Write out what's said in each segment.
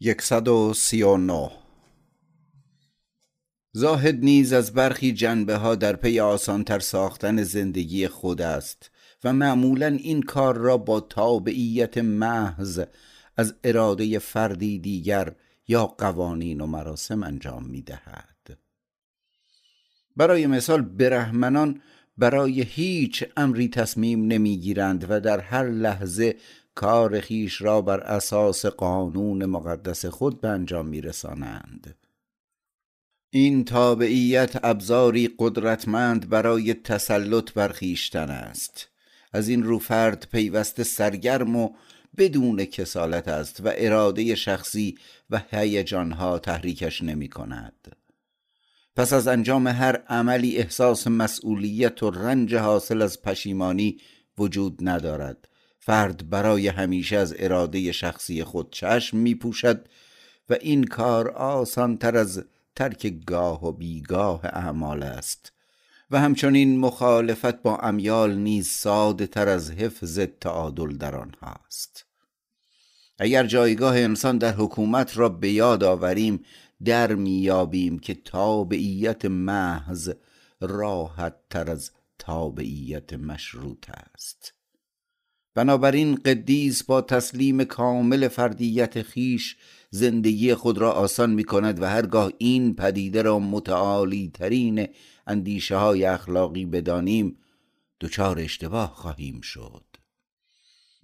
یکصد و سی و نو زاهد نیز از برخی جنبه ها در پی آسانتر ساختن زندگی خود است و معمولا این کار را با تابعیت محض از اراده فردی دیگر یا قوانین و مراسم انجام می دهد برای مثال برهمنان برای هیچ امری تصمیم نمی‌گیرند و در هر لحظه کار خیش را بر اساس قانون مقدس خود به انجام میرسانند. این تابعیت ابزاری قدرتمند برای تسلط بر خویشتن است. از این رو فرد پیوسته سرگرم و بدون کسالت است و اراده شخصی و هیجانها تحریکش نمی کند پس از انجام هر عملی احساس مسئولیت و رنج حاصل از پشیمانی وجود ندارد. فرد برای همیشه از اراده شخصی خود چشم می پوشد و این کار آسان تر از ترک گاه و بیگاه اعمال است. و همچنین مخالفت با امیال نیز ساده تر از حفظ تعادل در آنهاست اگر جایگاه انسان در حکومت را به یاد آوریم در میابیم که تابعیت محض راحت تر از تابعیت مشروط است. بنابراین قدیس با تسلیم کامل فردیت خیش زندگی خود را آسان می کند و هرگاه این پدیده را متعالی ترین اندیشه های اخلاقی بدانیم دچار اشتباه خواهیم شد.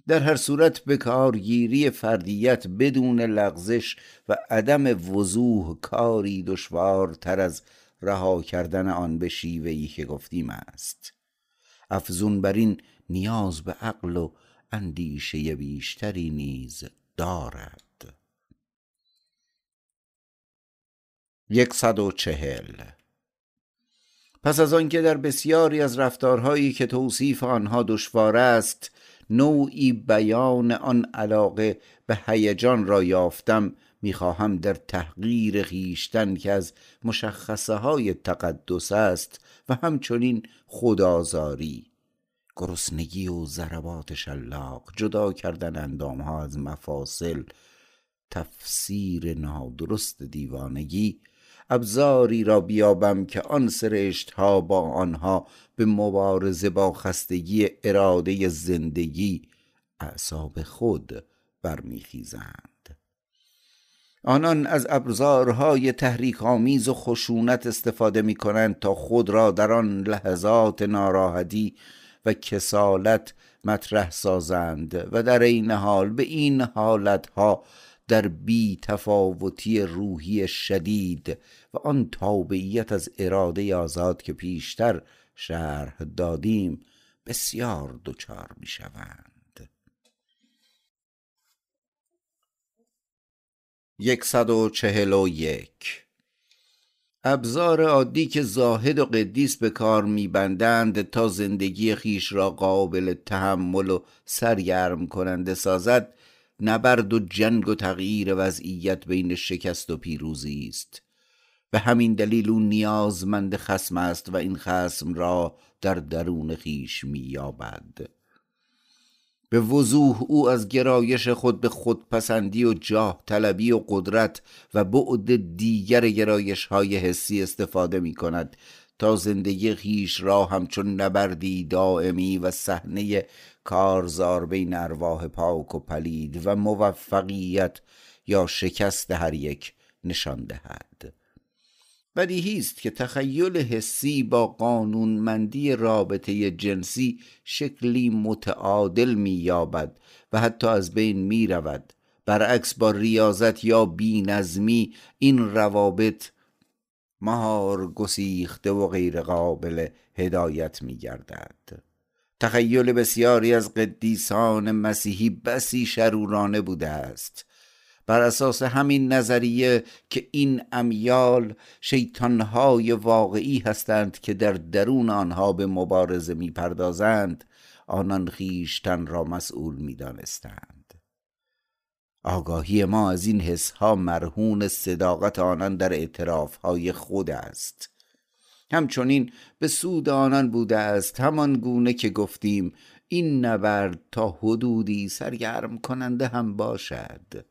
در هر صورت به کارگیری فردیت بدون لغزش و عدم وضوح کاری دشوارتر از رها کردن آن به شیوهی که گفتیم است. افزون بر این نیاز به عقل و اندیشه بیشتری نیز دارد. یکصد چهل. پس از آنکه در بسیاری از رفتارهایی که توصیف آنها دشوار است نوعی بیان آن علاقه به هیجان را یافتم می‌خواهم در تحقیر خیشتن که از مشخصه های تقدس است و همچنین خدازاری گرسنگی و ضربات شلاق جدا کردن اندام ها از مفاصل تفسیر نادرست دیوانگی. ابزاری را بیابم که آن سرشت ها با آنها به مبارزه با خستگی اراده زندگی اعصاب خود برمیخیزند. آنان از ابزارهای تحریک آمیز و خشونت استفاده می کنند تا خود را در آن لحظات ناراحتی و کسالت مطرح سازند و در این حال به این حالتها در بی تفاوتی روحی شدید و آن تابعیت از اراده آزاد که پیشتر شرح دادیم بسیار دچار می شوند یکصد و چهل و یک ابزار عادی که زاهد و قدیس به کار میبندند تا زندگی خیش را قابل تحمل و سرگرم کننده سازد نبرد و جنگ و تغییر وضعیت بین شکست و پیروزی است. به همین دلیل او نیازمند خسم است و این خسم را در درون خیش مییابد. به وضوح او از گرایش خود به خودپسندی و جاه طلبی و قدرت و بعد دیگر گرایش های حسی استفاده می کند تا زندگی خیش را همچون نبردی دائمی و صحنه کارزار بین ارواح پاک و پلید و موفقیت یا شکست هر یک نشان دهد. بدیهی است که تخیل حسی با قانونمندی رابطه جنسی شکلی متعادل مییابد و حتی از بین می رود برعکس با ریاضت یا بینظمی این روابط مهار گسیخته و غیر قابل هدایت می گردد تخیل بسیاری از قدیسان مسیحی بسی شرورانه بوده است. بر اساس همین نظریه که این امیال شیطانهای واقعی هستند که در درون آنها به مبارزه می‌پردازند آنان خیشتن را مسئول می‌دانستند. آگاهی ما از این حسها مرهون صداقت آنان در اعترافهای خود است. همچنین به سود آنان بوده است همان گونه که گفتیم این نبرد تا حدودی سرگرم کننده هم باشد.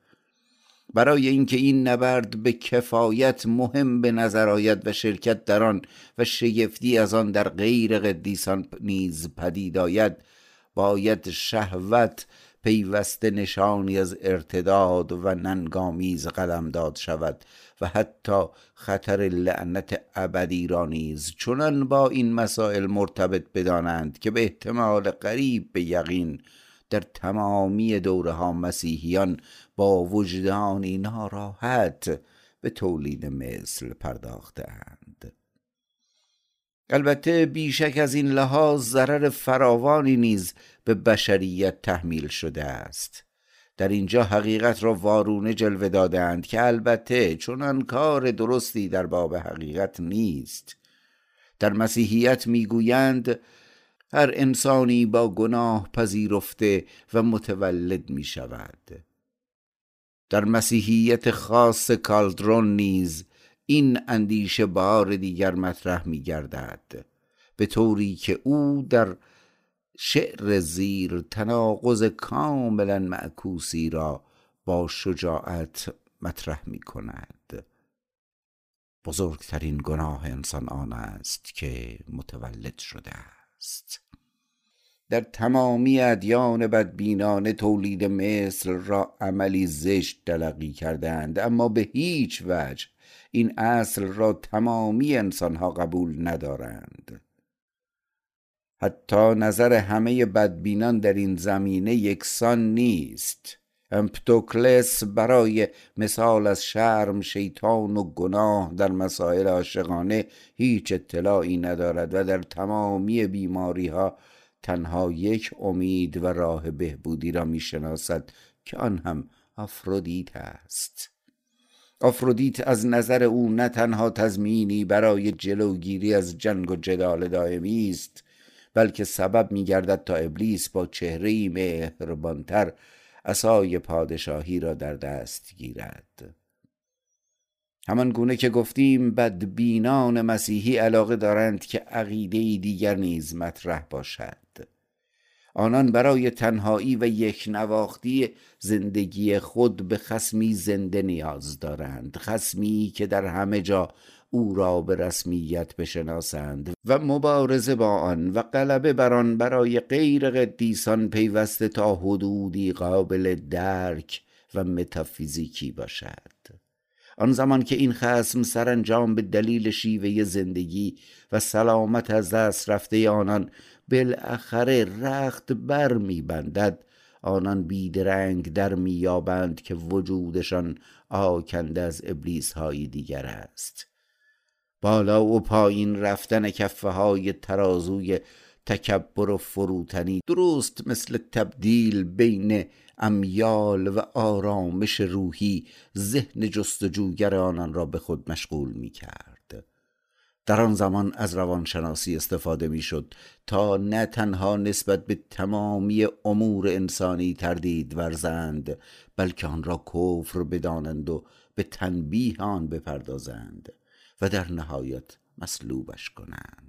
برای اینکه این نبرد به کفایت مهم به نظر آید و شرکت در آن و شگفتی از آن در غیر قدیسان نیز پدید آید باید شهوت پیوسته نشانی از ارتداد و ننگامیز قلم داد شود و حتی خطر لعنت ابدی را نیز. چنان با این مسائل مرتبط بدانند که به احتمال قریب به یقین در تمامی دوره ها مسیحیان با وجدانی ناراحت به تولید مثل پرداختند البته بیشک از این لحاظ ضرر فراوانی نیز به بشریت تحمیل شده است. در اینجا حقیقت را وارونه جلوه دادند که البته چنان کار درستی در باب حقیقت نیست. در مسیحیت می‌گویند هر انسانی با گناه پذیرفته و متولد می شود در مسیحیت خاص کالدرون نیز این اندیشه بار دیگر مطرح می گردد به طوری که او در شعر زیر تناقض کاملا معکوسی را با شجاعت مطرح می کند بزرگترین گناه انسان آن است که متولد شده است. در تمامی ادیان بدبینانه تولید مثل را عملی زشت دلقی کردند اما به هیچ وجه این اصل را تمامی انسانها قبول ندارند. حتی نظر همه بدبینان در این زمینه یکسان نیست. امپتوکلس برای مثال از شرم شیطان و گناه در مسائل عاشقانه هیچ اطلاعی ندارد و در تمامی بیماری ها تنها یک امید و راه بهبودی را می‌شناسد که آن هم آفرودیت است. آفرودیت از نظر او نه تنها تضمینی برای جلوگیری از جنگ و جدال دائمی است بلکه سبب میگردد تا ابلیس با چهره مهربانتر عصای پادشاهی را در دست گیرد. همان گونه که گفتیم بدبینان مسیحی علاقه دارند که عقیده دیگر نیز مطرح باشد. آنان برای تنهایی و یک نواختی زندگی خود به خسمی زنده نیاز دارند خسمی که در همه جا او را به رسمیت بشناسند و مبارزه با آن و غلبه بر آن برای غیر قدیسان پیوسته تا حدودی قابل درک و متافیزیکی باشد. آن زمان که این خسم سرانجام به دلیل شیوه زندگی و سلامت از دست رفته آنان بالاخره رخت بر میبندد آنان بیدرنگ در مییابند که وجودشان آکنده از ابلیس های دیگر است. بالا و پایین رفتن کفه های ترازوی تکبر و فروتنی درست مثل تبدیل بین امیال و آرامش روحی ذهن جستجوگر آنان را به خود مشغول می کرد در آن زمان از روانشناسی استفاده می شد تا نه تنها نسبت به تمامی امور انسانی تردید ورزند بلکه آن را کفر بدانند و به تنبیه آن بپردازند و در نهایت مسلوبش کنند.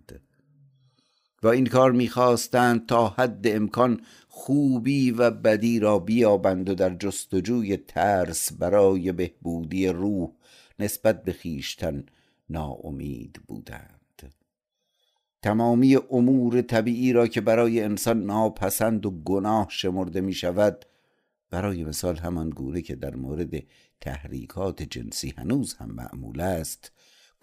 و این کار می‌خواستند تا حد امکان خوبی و بدی را بیابند و در جستجوی ترس برای بهبودی روح نسبت به خیشتن ناامید بودند. تمامی امور طبیعی را که برای انسان ناپسند و گناه شمرده می شود برای مثال همان گونه که در مورد تحریکات جنسی هنوز هم معمول است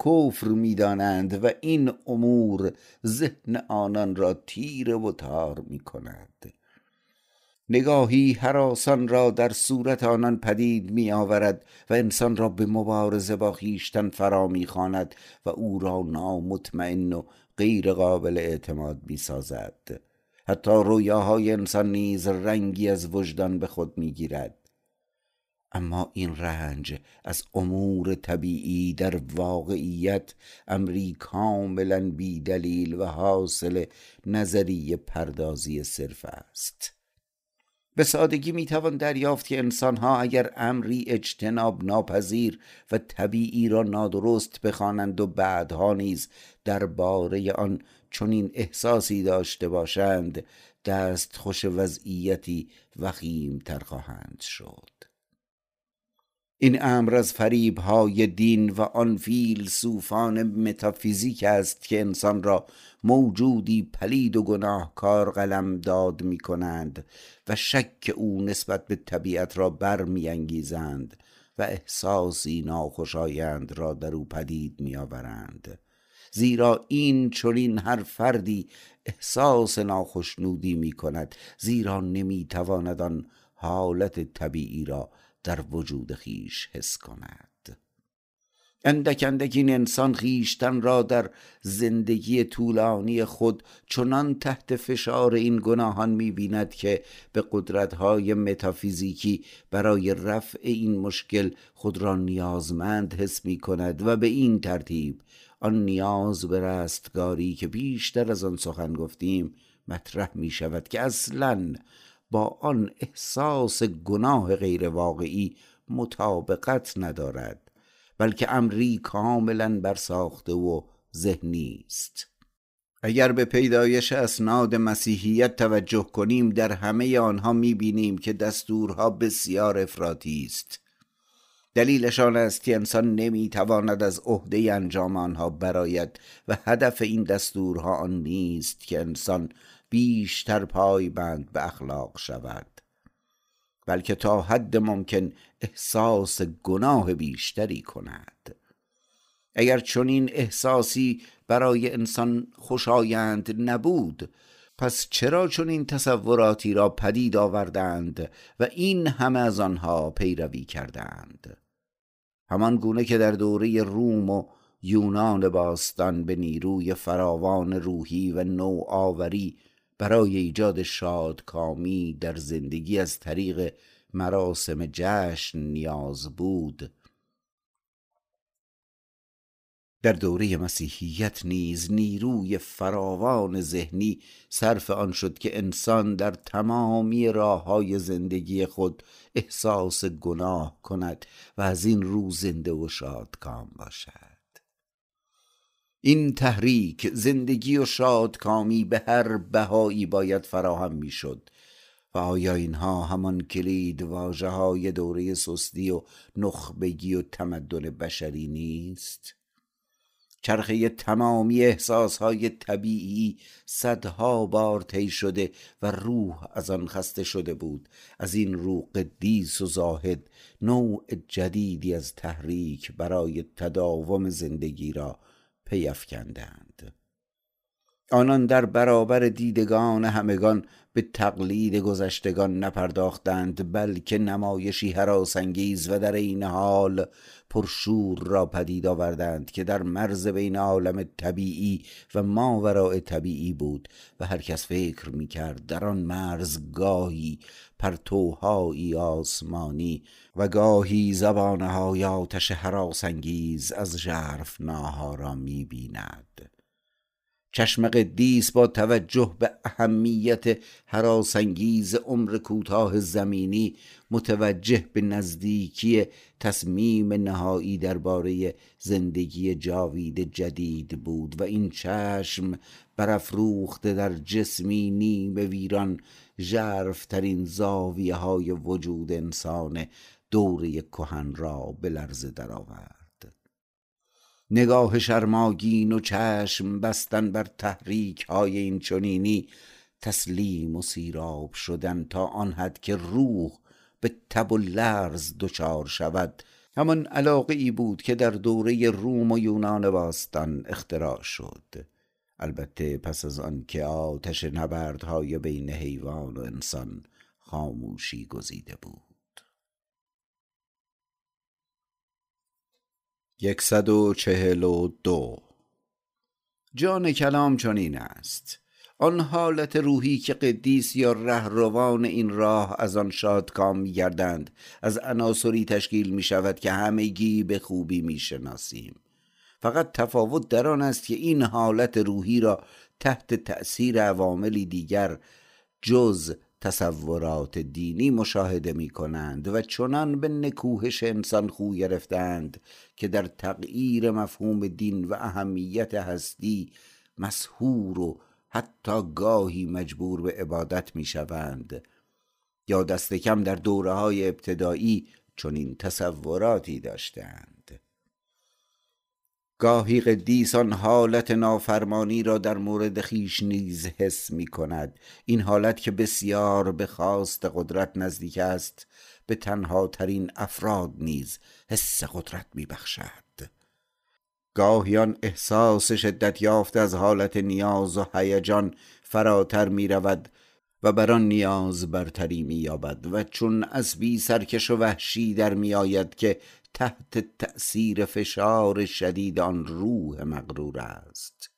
کفر می‌دانند و این امور ذهن آنان را تیره و تار می کند نگاهی حراسان را در صورت آنان پدید می آورد و انسان را به مبارزه با خیشتن فرا می خاند و او را نامطمئن و غیر قابل اعتماد می سازد حتی رویاهای انسان نیز رنگی از وجدان به خود می گیرد اما این رنج از امور طبیعی در واقعیت امری کاملا بی دلیل و حاصل نظریه پردازی صرف است. به سادگی می‌توان دریافت که انسانها اگر امری اجتناب ناپذیر و طبیعی را نادرست بخوانند و بعدها نیز درباره آن چنین احساسی داشته باشند دست خوش وضعیتی وخیم تر خواهند شد. این امر از فریب های دین و آن فیلسوفان متافیزیک است که انسان را موجودی پلید و گناهکار قلم داد می کنند و شک او نسبت به طبیعت را برمیانگیزند و احساسی ناخوشایند را در او پدید میآورند. زیرا این چنین هر فردی احساس ناخشنودی می کند زیرا نمی تواند آن حالت طبیعی را در وجود خیش حس کند. اندک اندک این انسان خیشتن را در زندگی طولانی خود چنان تحت فشار این گناهان می‌بیند که به قدرتهای متافیزیکی برای رفع این مشکل خود را نیازمند حس می کند و به این ترتیب آن نیاز به رستگاری که بیشتر از آن سخن گفتیم مطرح می شود که اصلا با آن احساس گناه غیر واقعی مطابقت ندارد بلکه امری کاملا برساخته و ذهنی است. اگر به پیدایش اسناد مسیحیت توجه کنیم در همه آنها می‌بینیم که دستورها بسیار افراطی است. دلیلشان است که انسان نمی‌تواند از عهده انجام آنها براید و هدف این دستورها آن نیست که انسان بیشتر پایبند به اخلاق شود بلکه تا حد ممکن احساس گناه بیشتری کند. اگر چنین احساسی برای انسان خوشایند نبود پس چرا چنین تصوراتی را پدید آوردند و این همه از آنها پیروی کردند؟ همان گونه که در دوره روم و یونان باستان به نیروی فراوان روحی و نوآوری برای ایجاد شادکامی در زندگی از طریق مراسم جشن نیاز بود. در دوره مسیحیت نیز نیروی فراوان ذهنی صرف آن شد که انسان در تمامی راه های زندگی خود احساس گناه کند و از این رو زنده و شادکام باشد. این تحریک زندگی و شادکامی به هر بهایی باید فراهم می‌شد و آیا اینها همان کلید واجه های دوره سستی و نخبگی و تمدن بشری نیست؟ چرخه تمامی احساس های طبیعی صدها بار طی شده و روح از آن خسته شده بود از این رو قدیس و زاهد نوع جدیدی از تحریک برای تداوم زندگی را پیافکندند. آنان در برابر دیدگان همگان به تقلید گذشتگان نپرداختند بلکه نمایشی هراسانگیز و در این حال پرشور را پدید آوردند که در مرز بین عالم طبیعی و ماوراء طبیعی بود و هر کس فکر می کرد در آن مرز گاهی پرتوهایی آسمانی و گاهی زبانهای آتش حراسانگیز از ژرف ناها را می بیند چشم قدیس با توجه به اهمیت حراسانگیز عمر کوتاه زمینی متوجه به نزدیکی تصمیم نهایی درباره زندگی جاوید جدید بود و این چشم برافروخته در جسمی نیم ویران ژرفترین زاویه های وجود انسان دوره کهن را به لرزه درآورد. نگاه شرماگین و چشم بستن بر تحریک های این چنینی تسلیم و سیراب شدن تا آن حد که روح به تب و لرز دچار شود. همان علاقه ای بود که در دوره روم و یونان باستان اختراع شد. البته پس از آن که آتش نبردهای بین حیوان و انسان خاموشی گزیده بود. یکصد و چهل و دو. جان کلام چنین است. آن حالت روحی که قدیس یا رهروان این راه از آن شادکام می گردند از عناصری تشکیل می شود که همگی به خوبی می شناسیم فقط تفاوت در آن است که این حالت روحی را تحت تأثیر عواملی دیگر جز تصورات دینی مشاهده می کنند و چنان به نکوهش انسان خو گرفتند که در تغییر مفهوم دین و اهمیت هستی مسهور و حتی گاهی مجبور به عبادت می شوند یا دست کم در دوره های ابتدایی چون این تصوراتی داشتند. گاهی قدیسان حالت نافرمانی را در مورد خیش نیز حس می کند. این حالت که بسیار به خواست قدرت نزدیک است به تنها ترین افراد نیز حس قدرت می بخشد. گاهیان احساس شدت یافت از حالت نیاز و هیجان فراتر می رود و بر آن نیاز برتری می یابد و چون بی سرکش و وحشی در می آید که تحت تأثیر فشار شدید آن روح مغرور است.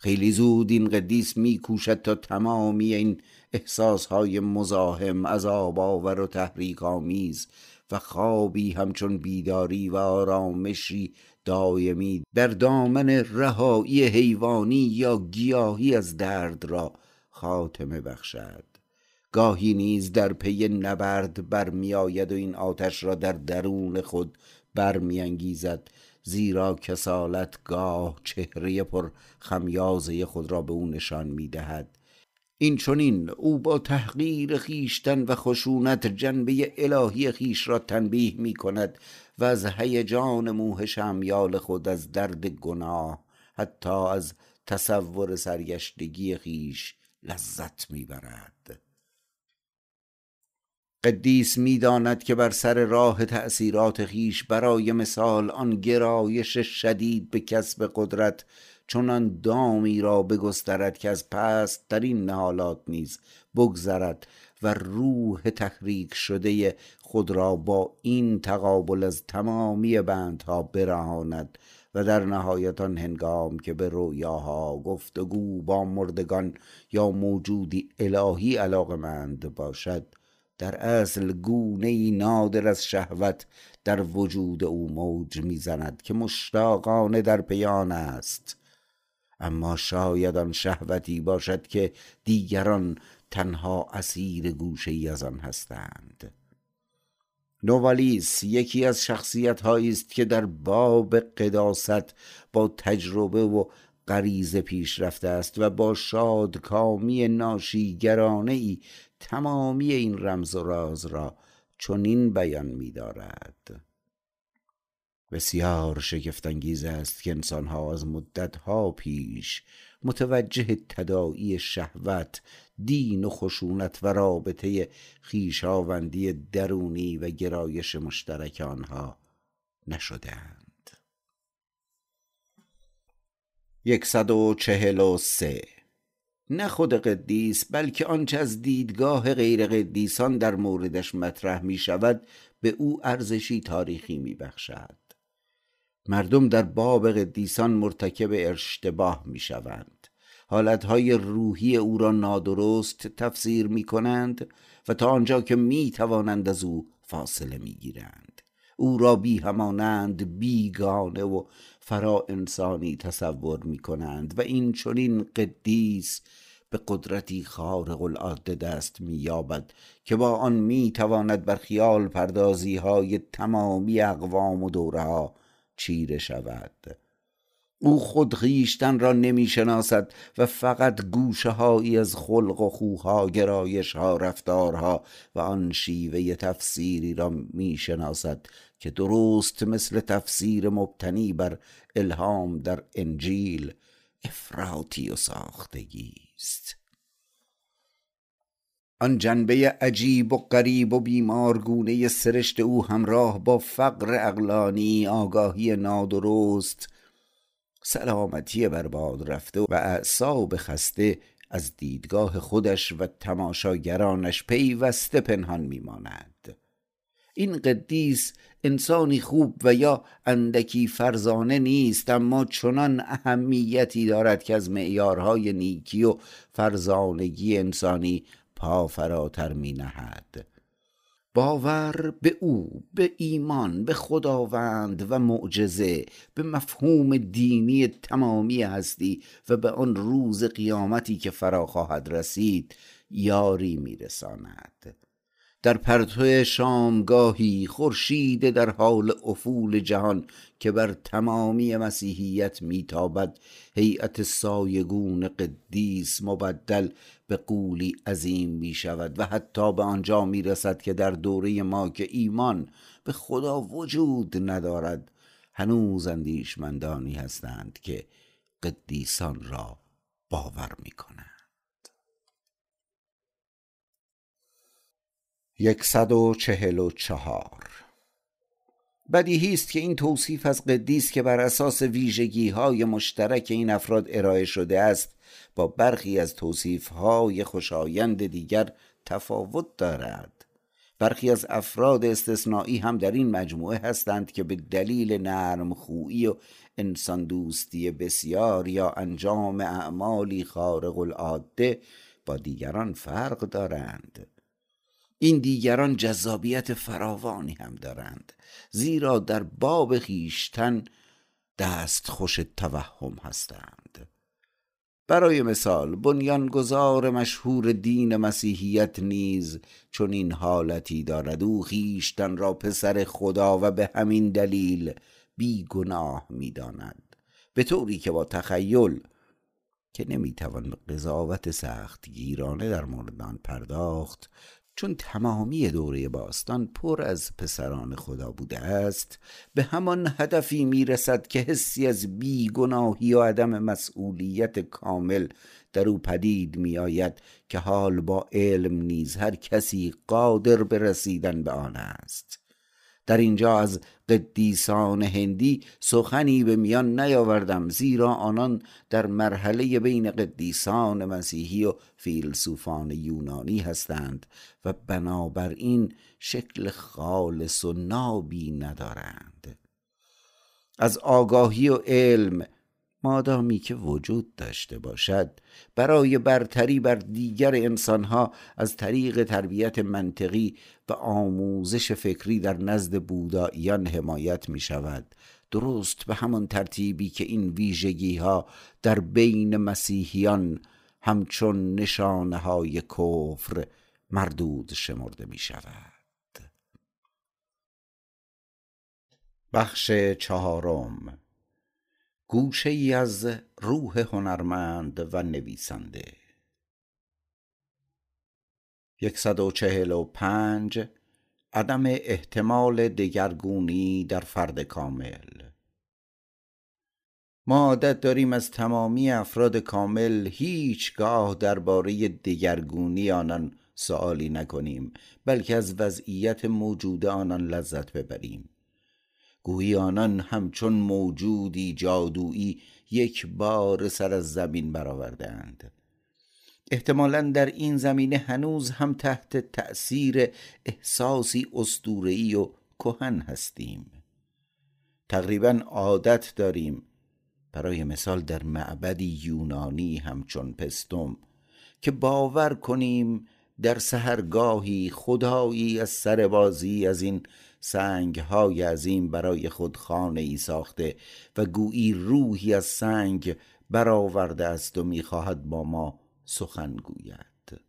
خیلی زود این قدیس می کوشد تا تمامی این احساسهای مزاحم از آور و تحریک آمیز و خوابی همچون بیداری و آرامشی دایمی در دامن رهایی حیوانی یا گیاهی از درد را خاتمه بخشد. گاهی نیز در پی نبرد برمیآید و این آتش را در درون خود برمیانگیزد زیرا کسالت گاه چهره پر خمیازه خود را به او نشان می‌دهد. این چونین او با تحقیر خیشتن و خشونت جنبه الهی خیش را تنبیه می کند و از هیجان موهش امیال خود از درد گناه حتی از تصور سرگشتگی خیش لذت می‌برد. قدیس می‌داند که بر سر راه تأثیرات خیش برای مثال آن گرایش شدید به کسب قدرت چنان دامی را بگسترد که از پست ترین نهالات نیز بگذرد و روح تحریک شده خود را با این تقابل از تمامی بندها برهاند و در نهایت آن هنگام که به رویاها گفتگو با مردگان یا موجودی الهی علاقمند باشد در اصل گونه نادر از شهوت در وجود او موج می‌زند که مشتاقانه در پیان است. اما شاید آن شهوتی باشد که دیگران تنها اسیر گوشه ای از آن هستند. نووالیس یکی از شخصیت است که در باب قداست با تجربه و غریزه پیش رفته است و با شادکامی ناشیگرانه ای تمامی این رمز و راز را چنین بیان می دارد. بسیار شگفتانگیز است که انسانها از مدتها پیش متوجه تداعی شهوت دین و خشونت و رابطه خیشاوندی درونی و گرایش مشترک آنها نشدند یکصد و چهل و سه نه خود قدیس بلکه آنچه از دیدگاه غیر قدیسان در موردش مطرح می شود به او ارزشی تاریخی می بخشد مردم در باب قدیسان مرتکب اشتباه می شوند حالتهای روحی او را نادرست تفسیر می کنند و تا آنجا که می توانند از او فاصله می گیرند او را بی همانند بیگانه و فرا انسانی تصور می کنند و این چنین قدیس به قدرتی خارق العاده دست مییابد که با آن می تواند بر خیال پردازی های تمامی اقوام و دوره ها چیره شود. او خود خیشتن را نمی شناسد و فقط گوشه هایی از خلق و خوها گرایش ها رفتارها و آن شیوه تفسیری را می شناسد که درست مثل تفسیر مبتنی بر الهام در انجیل افراطی و ساختگی است. آن جنبه عجیب و غریب و بیمارگونه سرشت او همراه با فقر اقلانی آگاهی نادرست سلامتی برباد رفته و اعصاب خسته از دیدگاه خودش و تماشاگرانش پیوسته پنهان میماند. این قدیس انسانی خوب و یا اندکی فرزانه نیست اما چنان اهمیتی دارد که از معیارهای نیکی و فرزانگی انسانی پا فراتر می نهد باور به او به ایمان به خداوند و معجزه به مفهوم دینی تمامی هستی و به آن روز قیامتی که فرا خواهد رسید یاری میرساند. در پرتو شامگاهی خورشید در حال افول جهان که بر تمامی مسیحیت میتابد. هیئت سایگون قدیس مبدل به قولی عظیم می‌شود و حتی به آنجا می‌رسد که در دوره ما که ایمان به خدا وجود ندارد هنوز اندیشمندانی هستند که قدیسان را باور می‌کنند. 144 بدیهی است که این توصیف از قدیس که بر اساس ویژگی های مشترک این افراد ارائه شده است با برخی از توصیف های خوشایند دیگر تفاوت دارد. برخی از افراد استثنایی هم در این مجموعه هستند که به دلیل نرم خویی و انسان دوستی بسیار یا انجام اعمالی خارق العاده با دیگران فرق دارند. این دیگران جذابیت فراوانی هم دارند. زیرا در باب خیشتن دست خوش توهم هستند. برای مثال بنیانگذار مشهور دین مسیحیت نیز چون این حالتی دارد. او خیشتن را پسر خدا و به همین دلیل بیگناه می‌داند. به طوری که با تخیل که نمی‌توان قضاوت سخت گیرانه در مورد آن پرداخت چون تمامی دوره باستان پر از پسران خدا بوده است به همان هدفی می‌رسد که حسی از بیگناهی و عدم مسئولیت کامل در او پدید میآید که حال با علم نیز هر کسی قادر به رسیدن به آن است. در اینجا از قدیسان هندی سخنی به میان نیاوردم زیرا آنان در مرحله بین قدیسان مسیحی و فیلسوفان یونانی هستند و بنابراین شکل خالص و نابی ندارند. از آگاهی و علم مادامی که وجود داشته باشد برای برتری بر دیگر انسانها از طریق تربیت منطقی و آموزش فکری در نزد بوداییان حمایت می شود درست به همان ترتیبی که این ویژگی ها در بین مسیحیان همچون نشانه های کفر مردود شمرده می شود بخش چهارم گوشه ای از روح هنرمند و نویسنده. یکصد و چهل و پنج عدم احتمال دگرگونی در فرد کامل. ما عادت داریم از تمامی افراد کامل هیچگاه درباره دگرگونی آنان سوالی نکنیم بلکه از وضعیت موجود آنان لذت ببریم. گویی آنان همچون موجودی جادویی یک بار سر از زمین برآوردهاند احتمالا در این زمینه هنوز هم تحت تأثیر احساسی استورهی و کهن هستیم. تقریبا عادت داریم. برای مثال در معبدی یونانی همچون پستم که باور کنیم در سهرگاهی خدایی از سربازی از این سنگ های عظیم برای خود خانه ای ساخته و گویی روحی از سنگ برآورده است و می‌خواهد با ما سخن گوید.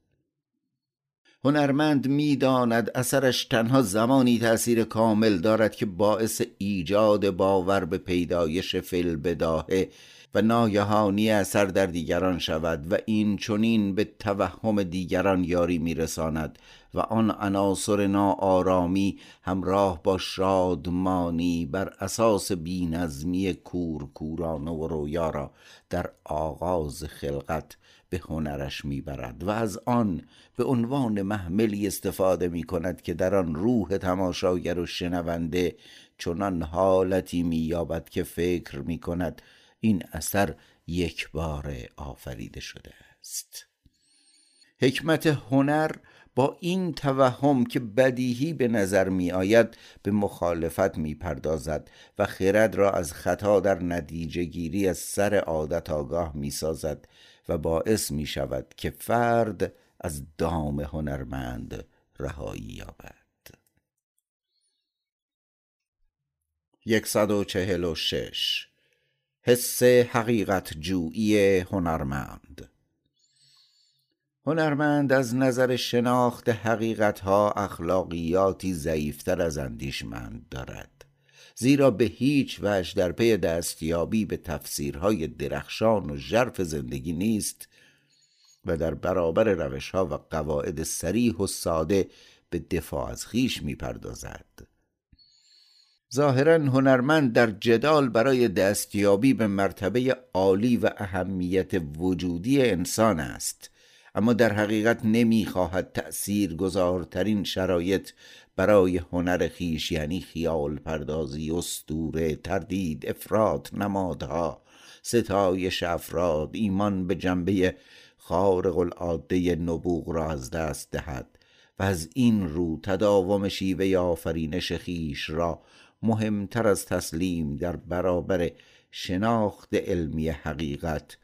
هنرمند می‌داند اثرش تنها زمانی تأثیر کامل دارد که باعث ایجاد باور به پیدایش فل بداهه و ناگهانی اثر در دیگران شود و این چونین به توهم دیگران یاری میرساند. و آن عناصر ناآرامی همراه با شادمانی بر اساس بینظمی کورکورانه و رویا را در آغاز خلقت به هنرش می‌برد و از آن به عنوان محملی استفاده می کند که در آن روح تماشاگر و شنونده چنان حالتی مییابد که فکر می کند این اثر یک بار آفریده شده است. حکمت هنر با این توهم که بدیهی به نظر می آید به مخالفت می پردازد و خرد را از خطا در نتیجه گیری از سر عادت آگاه می سازد و باعث می شود که فرد از دام هنرمند رهایی یابد. یکصد و چهل و شش. حس حقیقت جویی هنرمند. هنرمند از نظر شناخت حقیقتها اخلاقیاتی ضعیفتر از اندیشمند دارد. زیرا به هیچ وجه در پی دستیابی به تفسیرهای درخشان و ژرف زندگی نیست و در برابر روشها و قواعد سریح و ساده به دفاع از خیش می‌پردازد. ظاهرا هنرمند در جدال برای دستیابی به مرتبه عالی و اهمیت وجودی انسان است. اما در حقیقت نمی‌خواهد تأثیر گذارترین شرایط برای هنر خیش یعنی خیال پردازی استوره تردید افراد نمادها ستایش افراد ایمان به جنبه خارق العاده نبوغ را از دست دهد و از این رو تداوم شیوه آفرینش خیش را مهمتر از تسلیم در برابر شناخت علمی حقیقت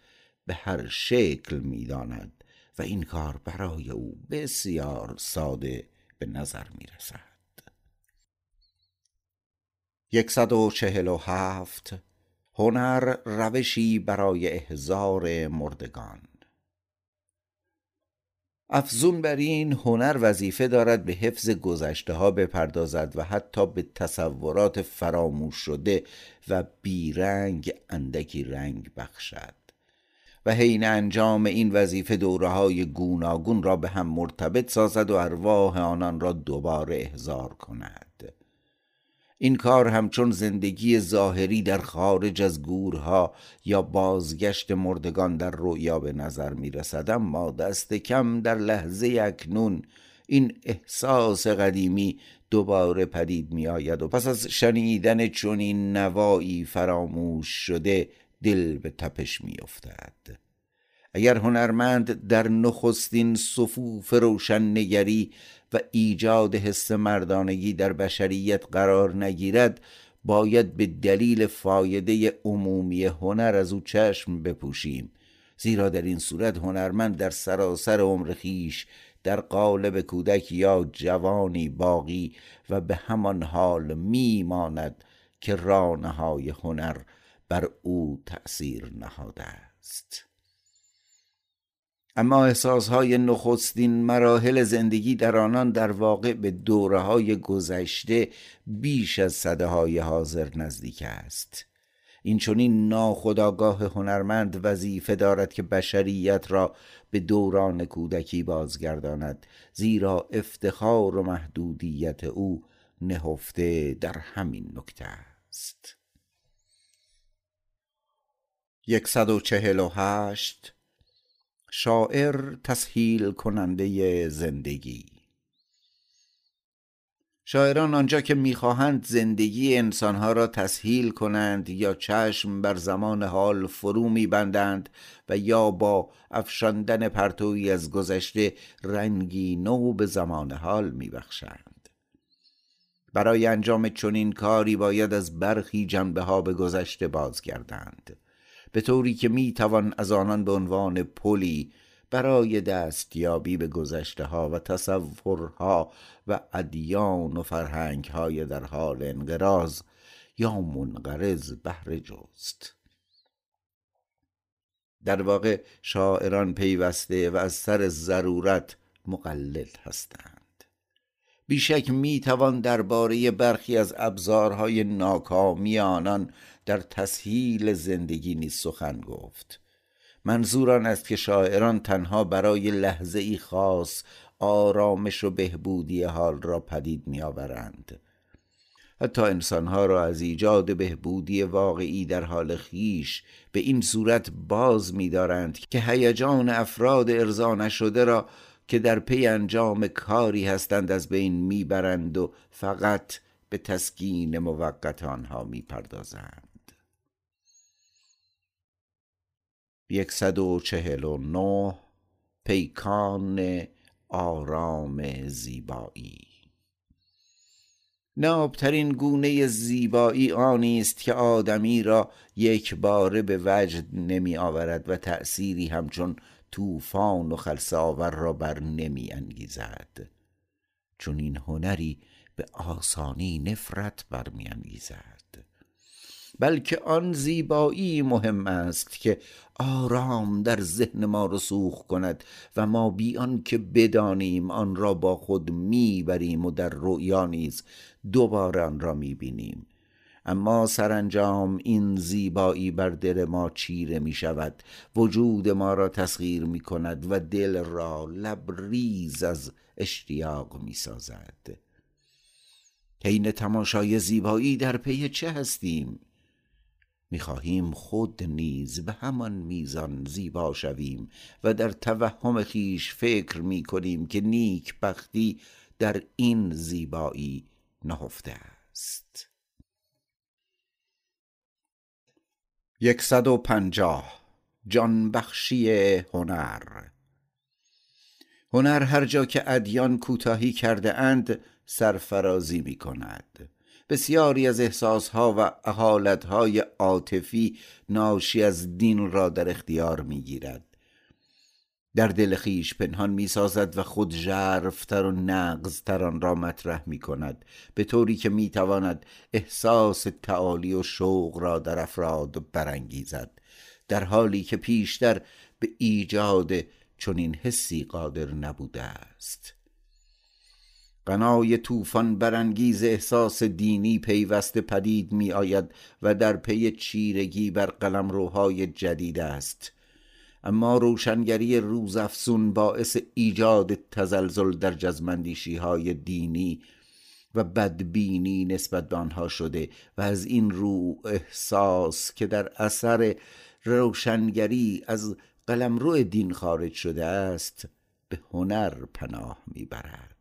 به هر شکل می‌داند. و این کار برای او بسیار ساده به نظر می رسد یکصد و چهل و هفت هنر روشی برای احزار مردگان. افزون بر این هنر وظیفه دارد به حفظ گذشته ها بپردازد و حتی به تصورات فراموش شده و بیرنگ اندکی رنگ بخشد. و حین انجام این وظیفه دوره های گوناگون را به هم مرتبط سازد و ارواح آنان را دوباره احضار کند. این کار همچون زندگی ظاهری در خارج از گورها یا بازگشت مردگان در رویا به نظر می رسد اما دست کم در لحظه اکنون این احساس قدیمی دوباره پدید می آید و پس از شنیدن چنین نوایی فراموش شده دل به تپش می افتد اگر هنرمند در نخستین صفوف روشن نگری و ایجاد حس مردانگی در بشریت قرار نگیرد باید به دلیل فایده عمومی هنر از او چشم بپوشیم. زیرا در این صورت هنرمند در سراسر عمر خیش در قالب کودک یا جوانی باقی و به همان حال میماند که رانه های هنر بر او تأثیر نهاده است. اما احساسهای نخستین مراحل زندگی در آنان در واقع به دوره های گذشته بیش از صده های حاضر نزدیک است. این چونین ناخداگاه هنرمند وظیفه دارد که بشریت را به دوران کودکی بازگرداند زیرا افتخار و محدودیت او نهفته در همین نکته است. یکصد و چهل و هشت. شاعر تسهیل کننده زندگی. شاعران آنجا که می‌خواهند زندگی انسانها را تسهیل کنند یا چشم بر زمان حال فرو میبندند و یا با افشاندن پرتوی از گذشته رنگی نو به زمان حال میبخشند. برای انجام چنین کاری باید از برخی جنبه ها به گذشته بازگردند. به طوری که می توان از آنان به عنوان پلی برای دستیابی به گذشته ها و تصورها و ادیان و فرهنگ های در حال انقراض یا منقرض بهره جست. در واقع شاعران پیوسته و از سر ضرورت مقلد هستند. بیشک می توان درباره برخی از ابزارهای ناکامی آنان در تسهیل زندگی نیز سخن گفت. منظور آن است که شاعران تنها برای لحظه ای خاص آرامش و بهبودی حال را پدید می آورند حتی انسانها را از ایجاد بهبودی واقعی در حال خیش به این صورت باز می دارند که هیجان افراد ارضا نشده را که در پی انجام کاری هستند از بین می‌برند و فقط به تسکین موقت آنها می‌پردازند. یکصد و چهل و نه پیکان آرام زیبایی. نابترین گونه زیبایی آنی است که آدمی را یک باره به وجد نمی آورد و تأثیری همچون طوفان و خلصاور را بر نمی انگیزد. چون این هنری به آسانی نفرت برمی انگیزد. بلکه آن زیبایی مهم است که آرام در ذهن ما رسوخ کند و ما بیان که بدانیم آن را با خود می‌بریم و در رؤیا نیز دوباره آن را می‌بینیم. اما سرانجام این زیبایی بر دل ما چیره می شود وجود ما را تسخیر می کند و دل را لبریز از اشتیاق می سازد حین تماشای زیبایی در پی چه هستیم؟ می‌خواهیم خود نیز به همان میزان زیبا شویم و در توهم خیش فکر می‌کنیم که نیک بختی در این زیبایی نهفته است. یکصد و پنجاه. جانبخشی هنر. هنر هر جا که ادیان کوتاهی کرده اند سرفرازی می کند بسیاری از احساسها و احالتهای عاطفی ناشی از دین را در اختیار می گیرد در دل خیش پنهان می سازد و خود ژرفتر و نقضتر آن را مطرح می کند به طوری که می تواند احساس تعالی و شوق را در افراد برانگیزد در حالی که پیشتر به ایجاد چنین حسی قادر نبوده است. قنای طوفان برانگیز احساس دینی پیوسته پدید می آید و در پی چیرگی بر قلمروهای جدید است. اما روشنگری روزافزون باعث ایجاد تزلزل در جزمندیشی های دینی و بدبینی نسبت به آنها شده و از این رو احساس که در اثر روشنگری از قلمرو دین خارج شده است به هنر پناه می‌برد.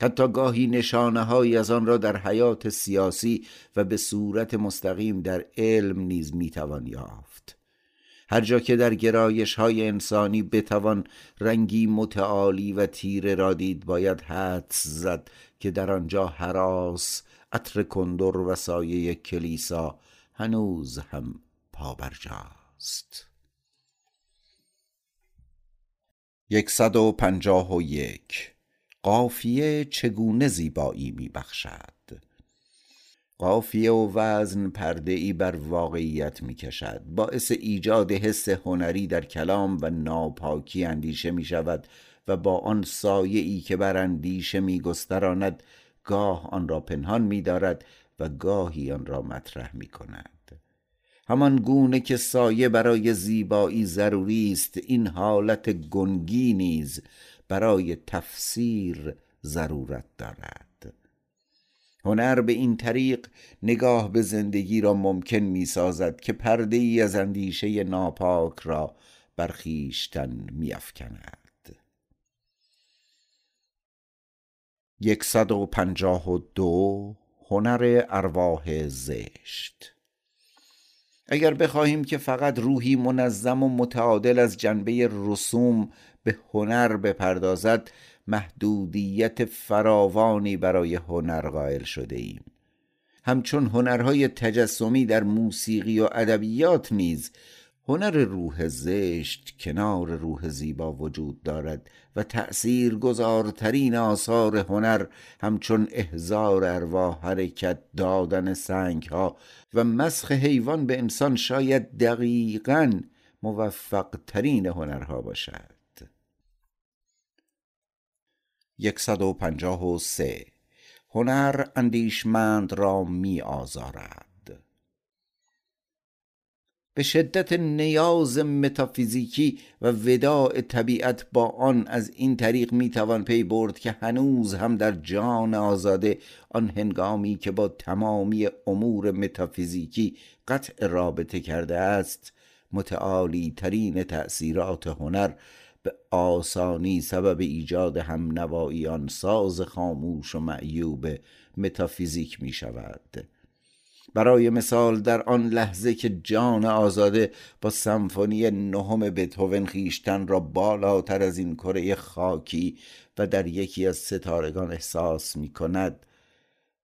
حتی گاهی نشانه از آن را در حیات سیاسی و به صورت مستقیم در علم نیز می‌توان یافت. هر جا که در گرایش های انسانی بتوان رنگی متعالی و تیره را دید باید حدس زد که در آنجا حراس عطر کندر و سایه کلیسا هنوز هم پابرجاست. یکصد و پنجاه و یک قافیه چگونه زیبایی میبخشد قافیه و وزن پرده ای بر واقعیت می کشد. باعث ایجاد حس هنری در کلام و ناپاکی اندیشه می شود و با آن سایه ای که بر اندیشه می گستراند گاه آن را پنهان می دارد و گاهی آن را مطرح می کند. همان گونه که سایه برای زیبایی ضروری است این حالت گنگی نیز برای تفسیر ضرورت دارد. هنر به این طریق نگاه به زندگی را ممکن می سازد که پرده ای از اندیشه ناپاک را بر خویشتن می افکند یکصد و پنجاه و دو هنر ارواح زشت. اگر بخواهیم که فقط روحی منظم و متعادل از جنبه رسوم به هنر بپردازد محدودیت فراوانی برای هنر قائل شده ایم. همچون هنرهای تجسمی در موسیقی و ادبیات نیز هنر روح زشت کنار روح زیبا وجود دارد و تأثیر گذارترین آثار هنر همچون احزار ارواح حرکت دادن سنگ ها و مسخ حیوان به انسان شاید دقیقا موفق ترین هنرها باشد. یکصد و پنجاه و سه. هنر اندیشمند را می آزارد به شدت نیاز متافیزیکی و وداع طبیعت با آن از این طریق می توان پی برد که هنوز هم در جان آزاده آن هنگامی که با تمامی امور متافیزیکی قطع رابطه کرده است متعالی ترین تأثیرات هنر به آسانی سبب ایجاد هم نوایی آن ساز خاموش و معیوب متافیزیک می شود برای مثال در آن لحظه که جان آزاده با سمفونی نهم بتهوون خیشتن را بالاتر از این کره خاکی و در یکی از ستارگان احساس می کند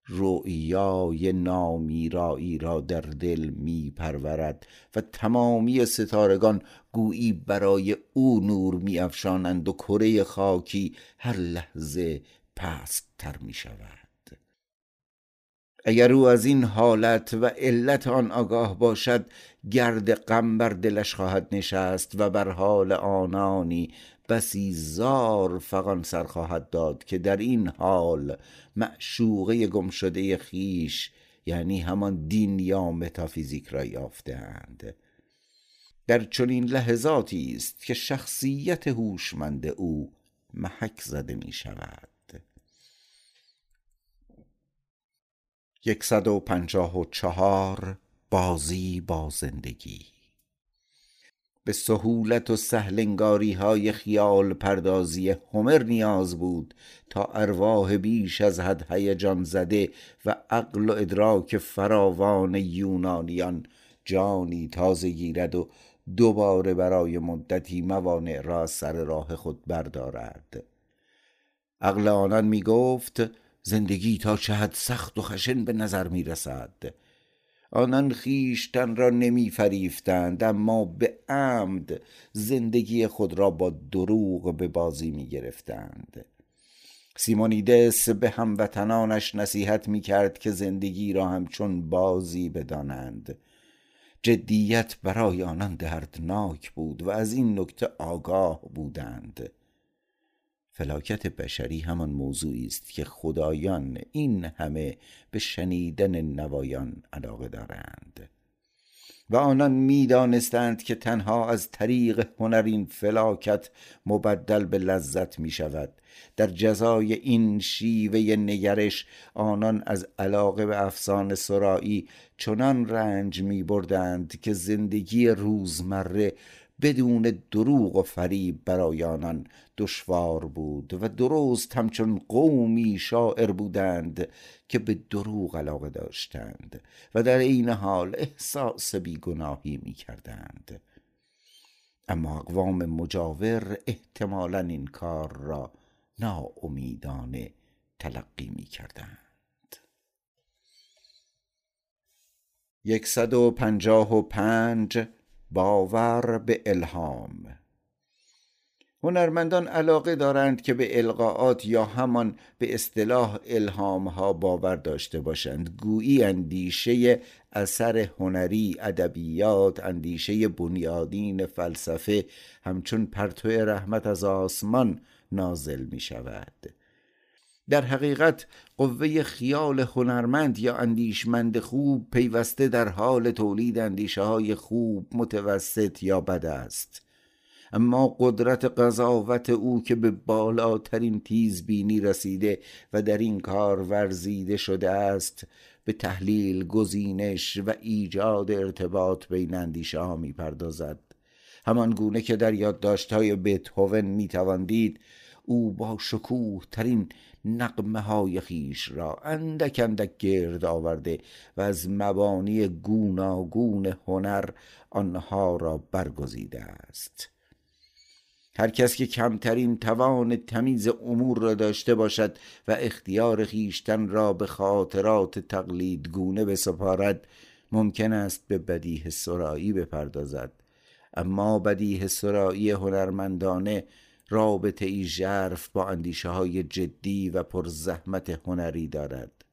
رؤیای نامیرایی را در دل می پرورد و تمامی ستارگان گویی برای او نور می افشانند و کره خاکی هر لحظه پست تر می شود اگر او از این حالت و علت آن آگاه باشد گرد غم بر دلش خواهد نشست و بر حال آنانی بسی زار فغان سر خواهد داد که در این حال معشوقه گم شده خیش یعنی همان دین یا متافیزیک را یافتهاند. در چنین لحظاتی است که شخصیت هوشمند او محک زده می شود یکصد و پنجاه و چهار بازی با زندگی. به سهولت و سهلنگاری های خیال پردازی هومر نیاز بود تا ارواح بیش از حد هیجان زده و عقل و ادراک فراوان یونانیان جانی تازه گیرد و دوباره برای مدتی موانع را سر راه خود بردارد. عقل آنان می گفت زندگی تا چه حد سخت و خشن به نظر می رسد آنان خیشتن را نمی فریفتند اما به عمد زندگی خود را با دروغ به بازی می گرفتند سیمونیدس به هموطنانش نصیحت می کرد که زندگی را همچون بازی بدانند. جدیت برای آنان دردناک بود و از این نکته آگاه بودند. فلاکت بشری همان موضوعی است که خدایان این همه به شنیدن نوایان علاقه دارند. و آنان می‌دانستند که تنها از طریق هنر این فلاکت مبدل به لذت می شود در جزای این شیوه نگرش آنان از علاقه به افسانه سرایی چنان رنج می بردند که زندگی روزمره بدون دروغ و فریب برای آنان دشوار بود و درست همچون قومی شاعر بودند که به دروغ علاقه داشتند و در این حال احساس بیگناهی می کردند اما اقوام مجاور احتمالا این کار را ناامیدانه تلقی می کردند یکصد و پنجاه و پنج باور به الهام. هنرمندان علاقه دارند که به القاعات یا همان به اصطلاح الهام ها باور داشته باشند. گویی اندیشه اثر هنری ادبیات اندیشه بنیادین فلسفه همچون پرتو رحمت از آسمان نازل می شود در حقیقت قوه خیال هنرمند یا اندیشمند خوب پیوسته در حال تولید اندیشه های خوب متوسط یا بد است. اما قدرت قضاوت او که به بالاترین تیزبینی رسیده و در این کار ورزیده شده است به تحلیل گزینش و ایجاد ارتباط بین اندیشه ها می پردازد همان گونه که در یادداشت‌های بتهوون می دید او با شکوه ترین نقمه های خیش را اندک اندک گرد آورده و از مبانی گوناگون هنر آنها را برگزیده است. هر کس که کمترین توان تمیز امور را داشته باشد و اختیار خیشتن را به خاطرات تقلید گونه بسپارد ممکن است به بدیه سرایی بپردازد. اما بدیه سرایی هنرمندانه رابطه ای ژرف با اندیشه های جدی و پرزحمت هنری دارد.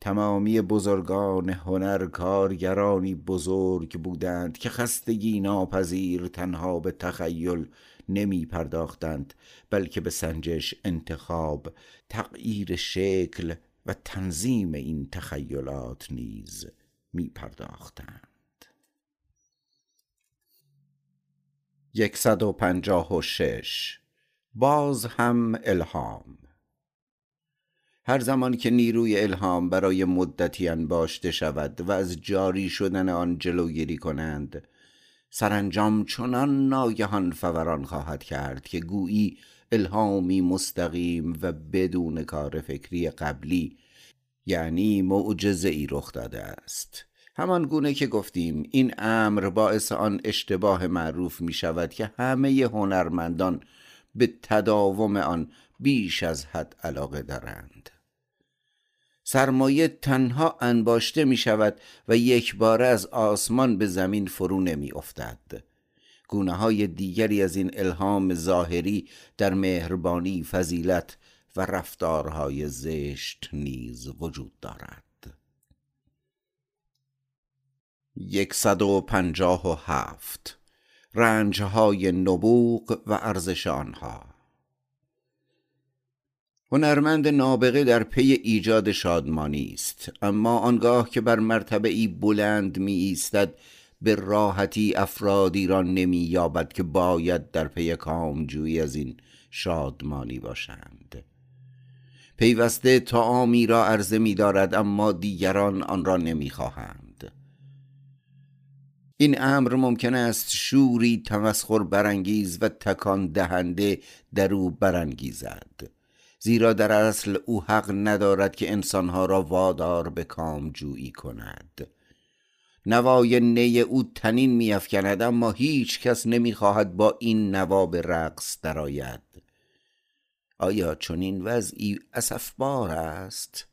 تمامی بزرگان هنر کارگرانی بزرگ بودند که خستگی ناپذیر تنها به تخیل نمی پرداختند بلکه به سنجش انتخاب تغییر شکل و تنظیم این تخیلات نیز می پرداختند یکصد و پنجاه و شش. باز هم الهام. هر زمان که نیروی الهام برای مدتی انباشته شود و از جاری شدن آن جلوگیری کنند سرانجام چنان ناگهان فوران خواهد کرد که گویی الهامی مستقیم و بدون کار فکری قبلی یعنی معجزه ای رخ داده است. همان گونه که گفتیم این امر باعث آن اشتباه معروف می شود که همه هنرمندان به تداوم آن بیش از حد علاقه دارند. سرمایه تنها انباشته می شود و یک بار از آسمان به زمین فرو نمی افتد گونه های دیگری از این الهام ظاهری در مهربانی فضیلت و رفتارهای زشت نیز وجود دارد. یکصد و پنجاه و هفت. رنجهای نبوغ و ارزش آنها. هنرمند نابغه در پی ایجاد شادمانی است اما آنگاه که بر مرتبه ای بلند می ایستد به راحتی افرادی را نمی یابد که باید در پی کامجویی از این شادمانی باشند. پیوسته تعامی را عرضه می دارد اما دیگران آن را نمی خواهند این امر ممکن است شوری تمسخر برانگیز و تکان دهنده در او برانگیزد. زیرا در اصل او حق ندارد که انسانها را وادار به کامجویی کند. نوای نی او تنین میافکند اما هیچ کس نمی‌خواهد با این نوا به رقص درآید. آیا چنین وضعی اسفبار است؟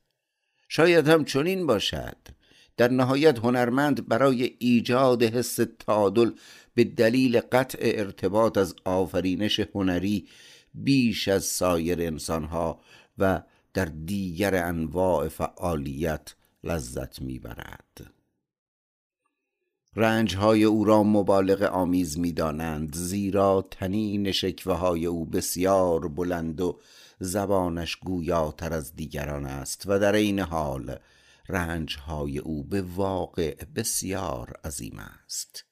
شاید هم چنین باشد. در نهایت هنرمند برای ایجاد حس تعادل به دلیل قطع ارتباط از آفرینش هنری بیش از سایر انسانها و در دیگر انواع فعالیت لذت می‌برد. رنجهای او را مبالغ آمیز می‌دانند زیرا تنین شکوه های او بسیار بلند و زبانش گویاتر از دیگران است و در این حال رنجهای او به واقع بسیار عظیم است.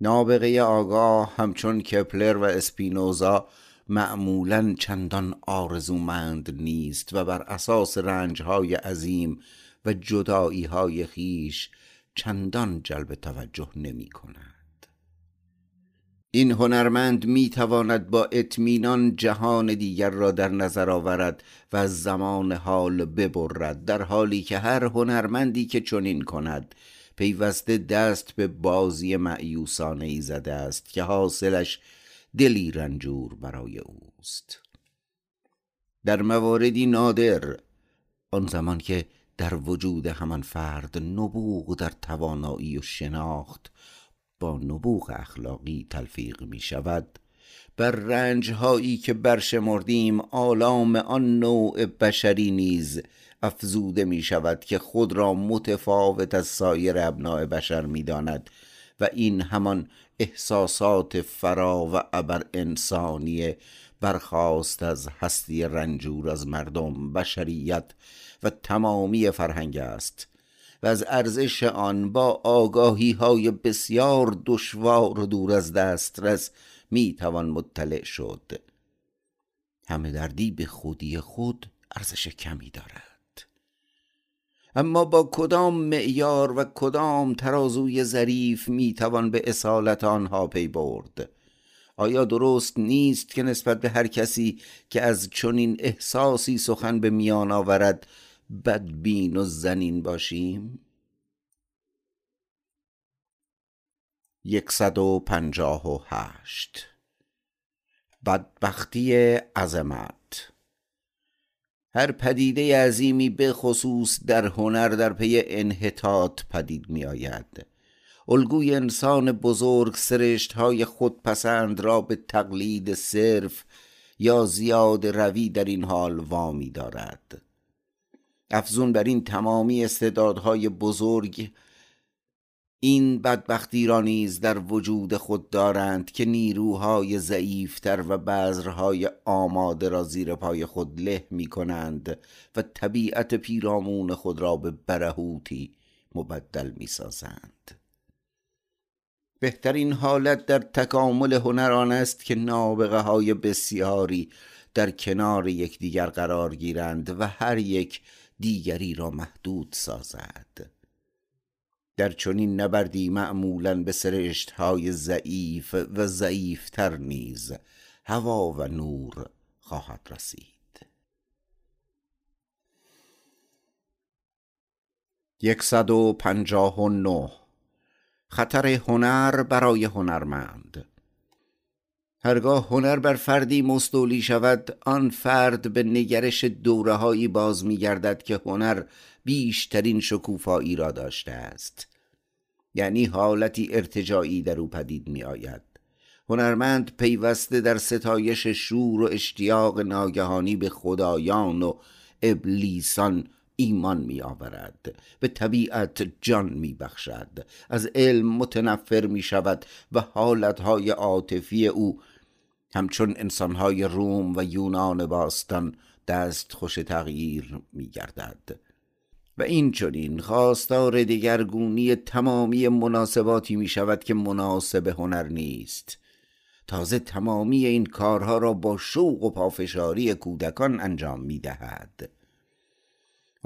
نابغه آگاه همچون کپلر و اسپینوزا معمولا چندان آرزومند نیست و بر اساس رنجهای عظیم و جدایی های خیش چندان جلب توجه نمی کند این هنرمند می تواند با اطمینان جهان دیگر را در نظر آورد و زمان حال ببرد در حالی که هر هنرمندی که چنین کند پیوسته دست به بازی معیوسانه ای زده است که حاصلش دلی رنجور برای اوست. در مواردی نادر آن زمان که در وجود همان فرد نبوغ در توانایی و شناخت با نبوغ اخلاقی تلفیق می شود. بر رنج هایی که برشمردیم آلام آن نوع بشری نیز افزوده می شود که خود را متفاوت از سایر ابناع بشر می داند و این همان احساسات فرا و ابر انسانی برخواست از هستی رنجور از مردم. بشریت و تمامی فرهنگ است. از ارزش آن با آگاهی های بسیار دشوار و دور از دسترس می توان مطلع شد. همه دردی به خودی خود ارزش کمی دارد. اما با کدام معیار و کدام ترازوی ظریف می توان به اصالت آنها پی برد؟ آیا درست نیست که نسبت به هر کسی که از چنین احساسی سخن به میان آورد بدبین و زنین باشیم؟ یکصد و پنجاه و هشت. بدبختی عظمت. هر پدیده عظیمی به خصوص در هنر در پی انحطاط پدید می آید الگوی انسان بزرگ سرشت های خودپسند را به تقلید صرف یا زیاد روی در این حال وامی دارد. افزون بر این تمامی استعدادهای بزرگ. این بدبختی را نیز در وجود خود دارند که نیروهای ضعیفتر و بذرهای آماده را زیر پای خود له می کنند و طبیعت پیرامون خود را به برهوتی مبدل می سازند بهترین حالت در تکامل هنر آن است که نابغه های بسیاری در کنار یکدیگر قرار گیرند و هر یک دیگری را محدود سازد. در چنین نبردی معمولا به سرشت های ضعیف و ضعیفتر نیز هوا و نور خواهد رسید. یکصد و پنجاه و نه. خطر هنر برای هنرمند. هرگاه هنر بر فردی مستولی شود آن فرد به نگرش دوره هایی باز می گردد که هنر بیشترین شکوفایی را داشته است. یعنی حالتی ارتجاعی در او پدید می آید هنرمند پیوسته در ستایش شور و اشتیاق ناگهانی به خدایان و ابلیسان ایمان می آورد به طبیعت جان می بخشد از علم متنفر می شود و حالتهای عاطفی او همچون انسانهای روم و یونان باستان دست خوش تغییر می گردد و این چنین خواستار دگرگونی تمامی مناسباتی می شود که مناسب هنر نیست. تازه تمامی این کارها را با شوق و پافشاری کودکان انجام می دهد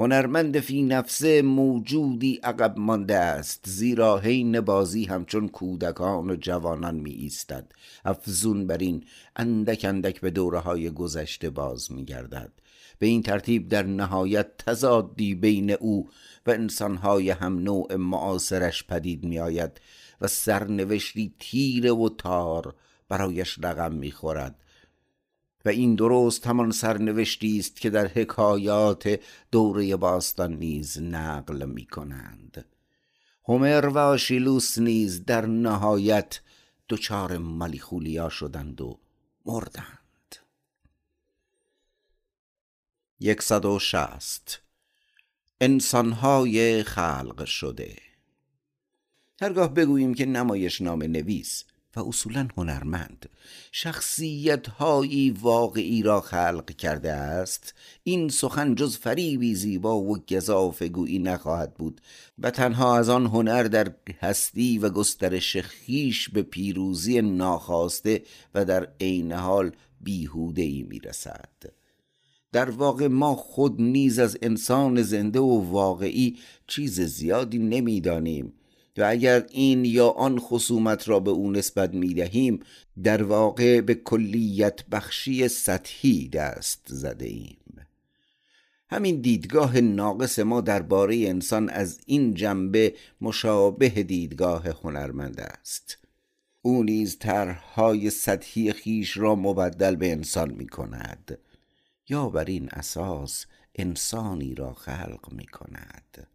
هنرمند فی نفسه موجودی عقب مانده است زیرا حین بازی همچون کودکان و جوانان می ایستد افزون بر این اندک اندک به دوره های گذشته باز می گردد به این ترتیب در نهایت تضادی بین او و انسانهای هم نوع معاصرش پدید می آید و سرنوشتی تیره و تار برایش رقم می خورد و این درست همان سرنوشتی است که در حکایات دوره باستان نیز نقل می کنند هومر و آشیلوس نیز در نهایت دچار ملیخولیا شدند و مردند. یکصد و شست انسانهای خلق شده. هرگاه بگوییم که نمایش نام نویس و اصولا هنرمند. شخصیت هایی واقعی را خلق کرده است. این سخن جز فریبی زیبا و گذاف گویی نخواهد بود و تنها از آن هنر در هستی و گسترش خیش به پیروزی ناخواسته و در عین حال بیهوده ای می‌رسد. در واقع ما خود نیز از انسان زنده و واقعی چیز زیادی نمی‌دانیم. و اگر این یا آن خصومت را به او نسبت می دهیم در واقع به کلیت بخشی سطحی دست زده ایم همین دیدگاه ناقص ما درباره انسان از این جنبه مشابه دیدگاه هنرمند است. او نیز طرحهای سطحی خیش را مبدل به انسان می کند یا بر این اساس انسانی را خلق می کند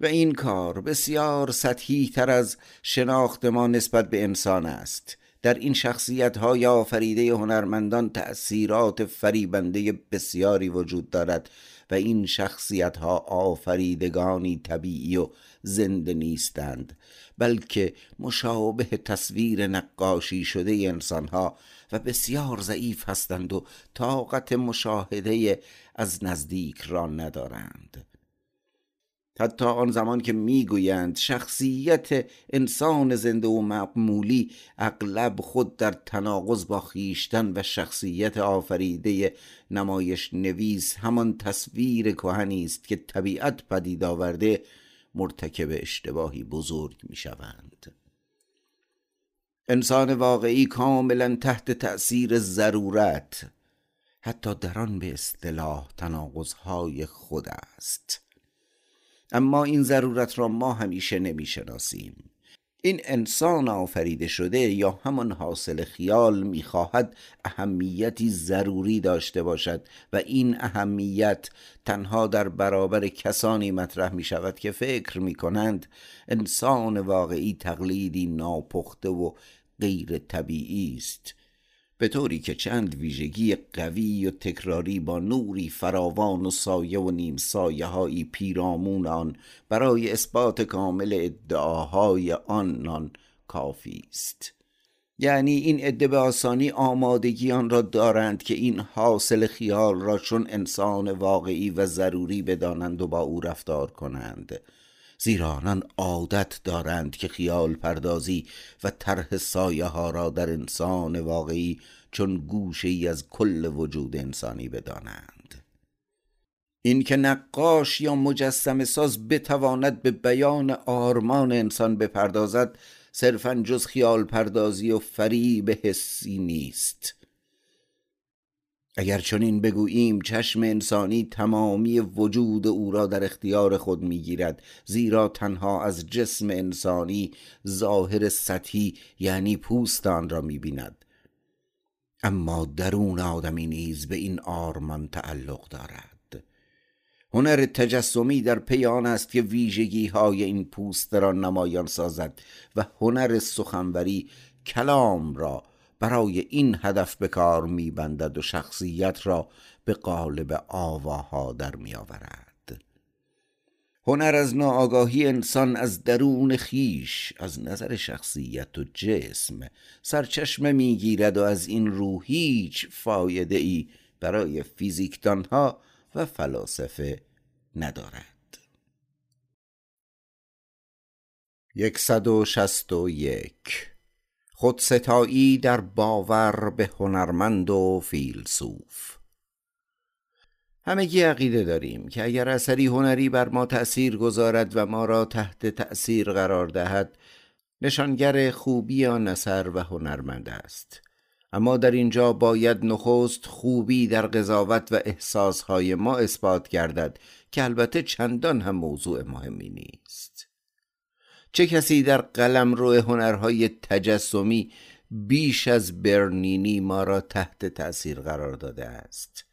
و این کار بسیار سطحی تر از شناخت ما نسبت به انسان است. در این شخصیت های آفریده هنرمندان تأثیرات فریبنده بسیاری وجود دارد و این شخصیت ها آفریدگانی طبیعی و زنده نیستند بلکه مشابه تصویر نقاشی شده انسان ها و بسیار ضعیف هستند و طاقت مشاهده از نزدیک را ندارند. حتی آن زمان که می‌گویند شخصیت انسان زنده و معمولی اغلب خود در تناقض با خیشتن و شخصیت آفریده نمایش نویس همان تصویر کهنی است که طبیعت پدید آورده مرتکب اشتباهی بزرگ می‌شوند. انسان واقعی کاملا تحت تأثیر ضرورت حتی در آن به اصطلاح تناقضهای خود است. اما این ضرورت را ما همیشه نمی‌شناسیم. این انسان آفریده شده یا همان حاصل خیال می‌خواهد اهمیتی ضروری داشته باشد و این اهمیت تنها در برابر کسانی مطرح می شود که فکر می کنند انسان واقعی تقلیدی ناپخته و غیر طبیعی است. به طوری که چند ویژگی قوی و تکراری با نوری فراوان و سایه و نیم سایه هایی پیرامون آن برای اثبات کامل ادعاهای آنان کافی است. یعنی این عده آسانی آمادگی آن را دارند که این حاصل خیال را چون انسان واقعی و ضروری بدانند و با او رفتار کنند. زیرا آنان عادت دارند که خیال پردازی و طرح سایه ها را در انسان واقعی چون گوشه ای از کل وجود انسانی بدانند. این که نقاش یا مجسم ساز بتواند به بیان آرمان انسان بپردازد صرفا جز خیال پردازی و فریب حسی نیست. اگر چنین بگوییم چشم انسانی تمامی وجود او را در اختیار خود می‌گیرد زیرا تنها از جسم انسانی ظاهر سطحی یعنی پوستان را می‌بیند. اما درون آدمی نیز به این آرمان تعلق دارد. هنر تجسمی در پی آن است که ویژگی های این پوست را نمایان سازد و هنر سخنوری کلام را برای این هدف به کار میبندد و شخصیت را به قالب آواها در میآورد. هنر از ناآگاهی انسان از درون خیش از نظر شخصیت و جسم سرچشمه می‌گیرد و از این رو هیچ فایده ای برای فیزیکدانها و فلاسفه ندارد. یکصد یک خودستایی در باور به هنرمند و فیلسوف. همگی عقیده داریم که اگر اثری هنری بر ما تأثیر گذارد و ما را تحت تأثیر قرار دهد نشانگر خوبی آن اثر و هنرمند است. اما در اینجا باید نخست خوبی در قضاوت و احساسهای ما اثبات گردد که البته چندان هم موضوع مهمی نیست. چه کسی در قلم رو هنرهای تجسمی بیش از برنینی ما را تحت تأثیر قرار داده است؟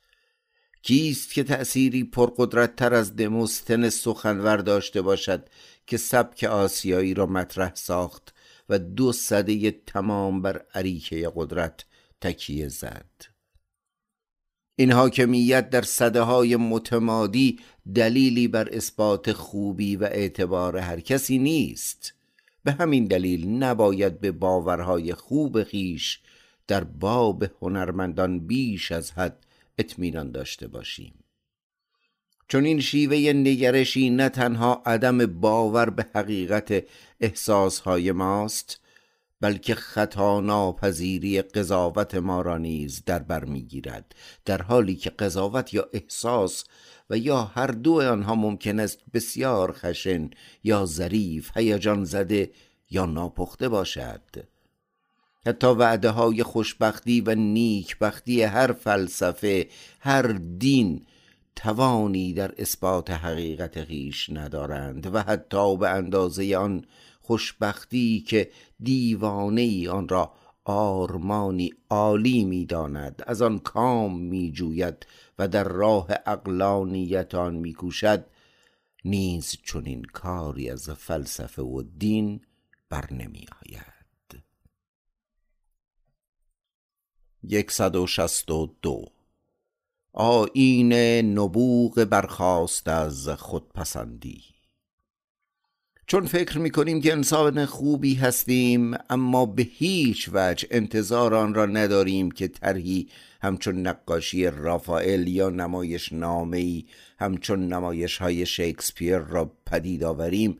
کیست که تأثیری پرقدرتتر از دموستن سخنور داشته باشد که سبک آسیایی را مطرح ساخت و دو صده تمام بر عریکه قدرت تکیه زد؟ این حاکمیت در صده های متمادی دلیلی بر اثبات خوبی و اعتبار هر کسی نیست. به همین دلیل نباید به باورهای خوب خیش در باب هنرمندان بیش از حد اطمینان داشته باشیم. چون این شیوه نگرشی نه تنها عدم باور به حقیقت احساسهای ماست بلکه خطا ناپذیری قضاوت ما را نیز در بر می‌گیرد. در حالی که قضاوت یا احساس و یا هر دو آنها ممکن است بسیار خشن یا ظریف هیجان زده یا ناپخته باشد. حتی وعده های خوشبختی و نیکبختی هر فلسفه هر دین توانی در اثبات حقیقت خیش ندارند و حتی به اندازه آن خوشبختی که دیوانه ای آن را آرمانی عالی می‌داند. از آن کام میجوید و در راه اقلانیت آن میکوشد. نیز چنین کاری از فلسفه و دین بر نمی آید یکصد و شست و دو آیین نبوغ برخاست از خودپسندی. چون فکر می‌کنیم که انسان خوبی هستیم اما به هیچ وجه انتظار آن را نداریم که طرحی همچون نقاشی رافائل یا نمایش نامهی همچون نمایش های شکسپیر را پدید آوریم.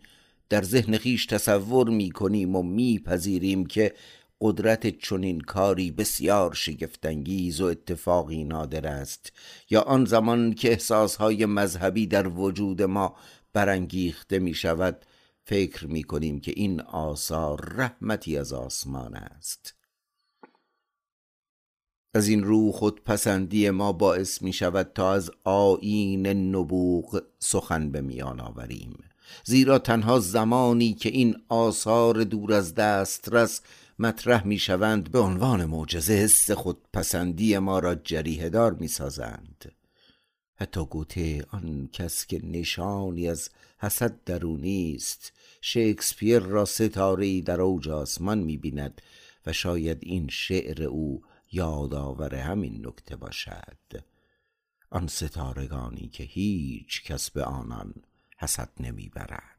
در ذهن خیش تصور می‌کنیم و میپذیریم که قدرت چنین کاری بسیار شگفتانگیز و اتفاقی نادر است. یا آن زمان که احساسهای مذهبی در وجود ما برانگیخته می شود فکر می کنیم که این آثار رحمتی از آسمان است. از این رو خود پسندی ما باعث می شود تا از آین نبوغ سخن به میان آوریم. زیرا تنها زمانی که این آثار دور از دسترس مطرح می شوند به عنوان معجزه حس خود پسندی ما را جریه دار می سازند حتی گوته آن کس که نشانی از حسد درونی است. شکسپیر را ستاره در اوج آسمان می بیند و شاید این شعر او یادآور همین نکته باشد. آن ستارگانی که هیچ کس به آنان حسد نمی‌برد.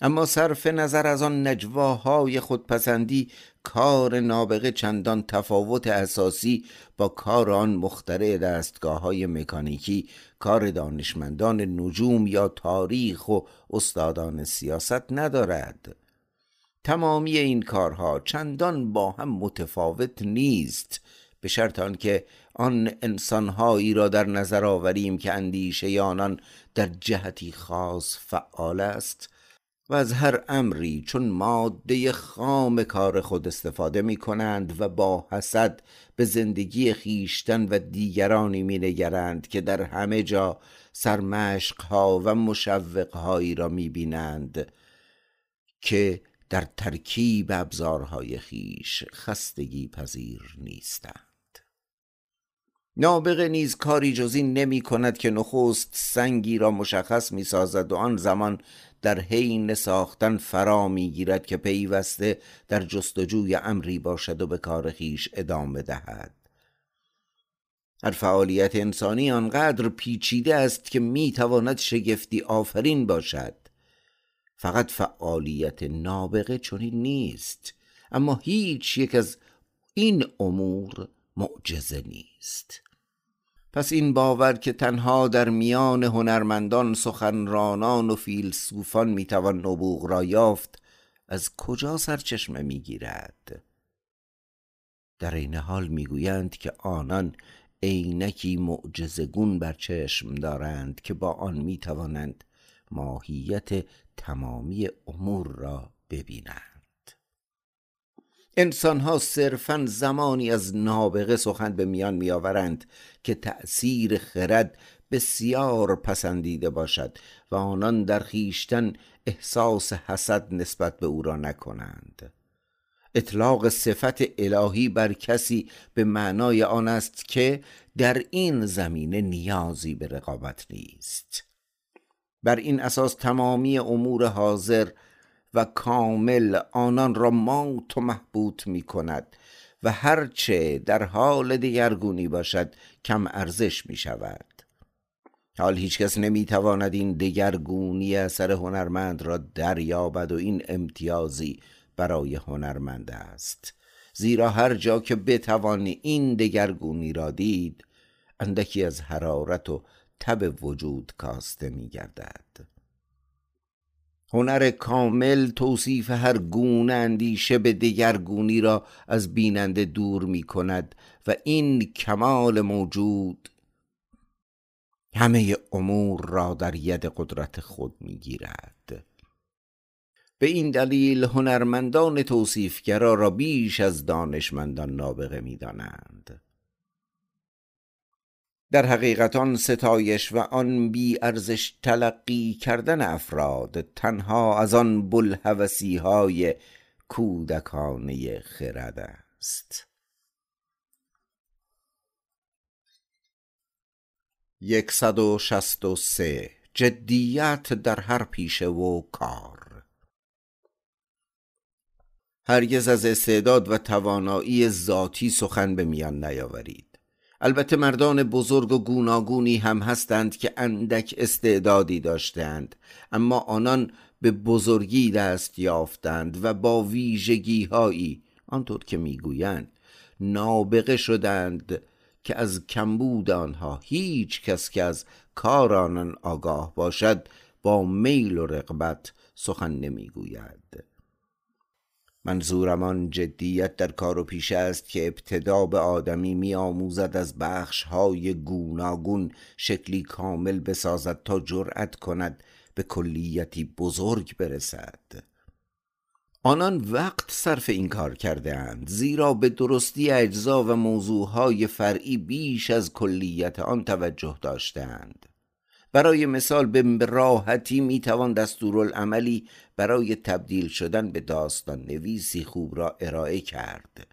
اما صرف نظر از آن نجواهای خودپسندی کار نابغه چندان تفاوت اساسی با کار آن مخترع دستگاه های مکانیکی کار دانشمندان نجوم یا تاریخ و استادان سیاست ندارد. تمامی این کارها چندان با هم متفاوت نیست به شرط آنکه آن انسانهایی را در نظر آوریم که اندیشه آنان در جهتی خاص فعال است. و از هر امری چون ماده خام کار خود استفاده می کنند و با حسد به زندگی خیشتن و دیگرانی می نگرند که در همه جا سرمشقها و مشوقهایی را می بینند که در ترکیب ابزارهای خیش خستگی پذیر نیستند. نابغه نیز کاری جز این نمی کند که نخست سنگی را مشخص می سازد و آن زمان در حین ساختن فرا می‌گیرد که پیوسته در جستجوی امری باشد و به کار خیش ادامه دهد. هر فعالیت انسانی آنقدر پیچیده است که می‌تواند شگفتی آفرین باشد. فقط فعالیت نابغه چنین نیست اما هیچ یک از این امور معجزه نیست. پس این باور که تنها در میان هنرمندان سخنرانان و فیلسوفان می‌توان نبوغ را یافت از کجا سرچشمه می‌گیرد؟ در این حال می‌گویند که آنان عینکی معجزگون بر چشم دارند که با آن می‌توانند ماهیت تمامی امور را ببینند. انسان ها صرفا زمانی از نابغه سخن به میان میآورند که تأثیر خرد بسیار پسندیده باشد و آنان در خیشتن احساس حسد نسبت به او را نکنند. اطلاق صفت الهی بر کسی به معنای آن است که در این زمینه نیازی به رقابت نیست. بر این اساس تمامی امور حاضر و کامل آنان را مات و محبوط می کند و هرچه در حال دگرگونی باشد کم ارزش می شود. حال هیچکس نمی تواند این دگرگونی اثر هنرمند را دریابد و این امتیازی برای هنرمند است. زیرا هر جا که بتوانی این دگرگونی را دید اندکی از حرارت و تب وجود کاسته می گردد. هنر کامل توصیف هر گونه اندیشه به دگرگونی را از بیننده دور می کند و این کمال موجود همه امور را در ید قدرت خود می گیرد به این دلیل هنرمندان توصیفگرا را بیش از دانشمندان نابغه می دانند. در حقیقت آن ستایش و آن بی ارزش تلقی کردن افراد تنها از آن بلحوثی های کودکانه خرد است. یکصد و جدیت در هر پیشه و کار. هرگز از استعداد و توانایی ذاتی سخن به میان نیاورید. البته مردان بزرگ و گوناگونی هم هستند که اندک استعدادی داشتند اما آنان به بزرگی دست یافتند و با ویژگی هایی آنطور که می‌گویند نابغه شدند که از کمبود آنها هیچ کس که از کار آنان آگاه باشد با میل و رغبت سخن نمی‌گوید. منظورم آن جدیت در کار و پیشه است که ابتدا به آدمی می آموزد از بخش های گوناگون شکلی کامل بسازد تا جرأت کند به کلیتی بزرگ برسد. آنان وقت صرف این کار کرده اند زیرا به درستی اجزا و موضوعهای فرعی بیش از کلیت آن توجه داشتند برای مثال به راحتی می‌توان دستورالعملی برای تبدیل شدن به داستان نویسی خوب را ارائه کرد.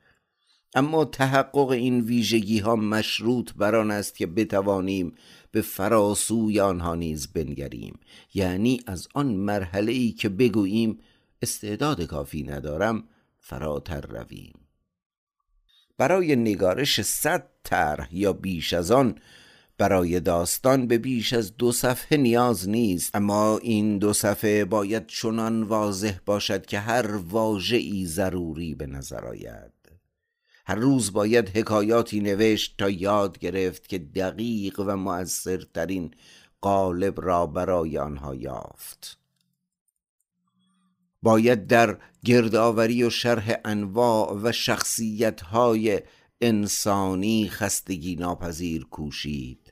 اما تحقق این ویژگی ها مشروط بر آن است که بتوانیم به فراسوی آنها نیز بنگریم. یعنی از آن مرحله ای که بگوییم استعداد کافی ندارم فراتر رویم. برای نگارش صد طرح یا بیش از آن برای داستان به بیش از دو صفحه نیاز نیست. اما این دو صفحه باید چنان واضح باشد که هر واژه‌ای ضروری به نظر آید. هر روز باید حکایاتی نوشت تا یاد گرفت که دقیق و مؤثرترین قالب را برای آنها یافت. باید در گردآوری و شرح انواع و شخصیت‌های انسانی خستگی ناپذیر کوشید.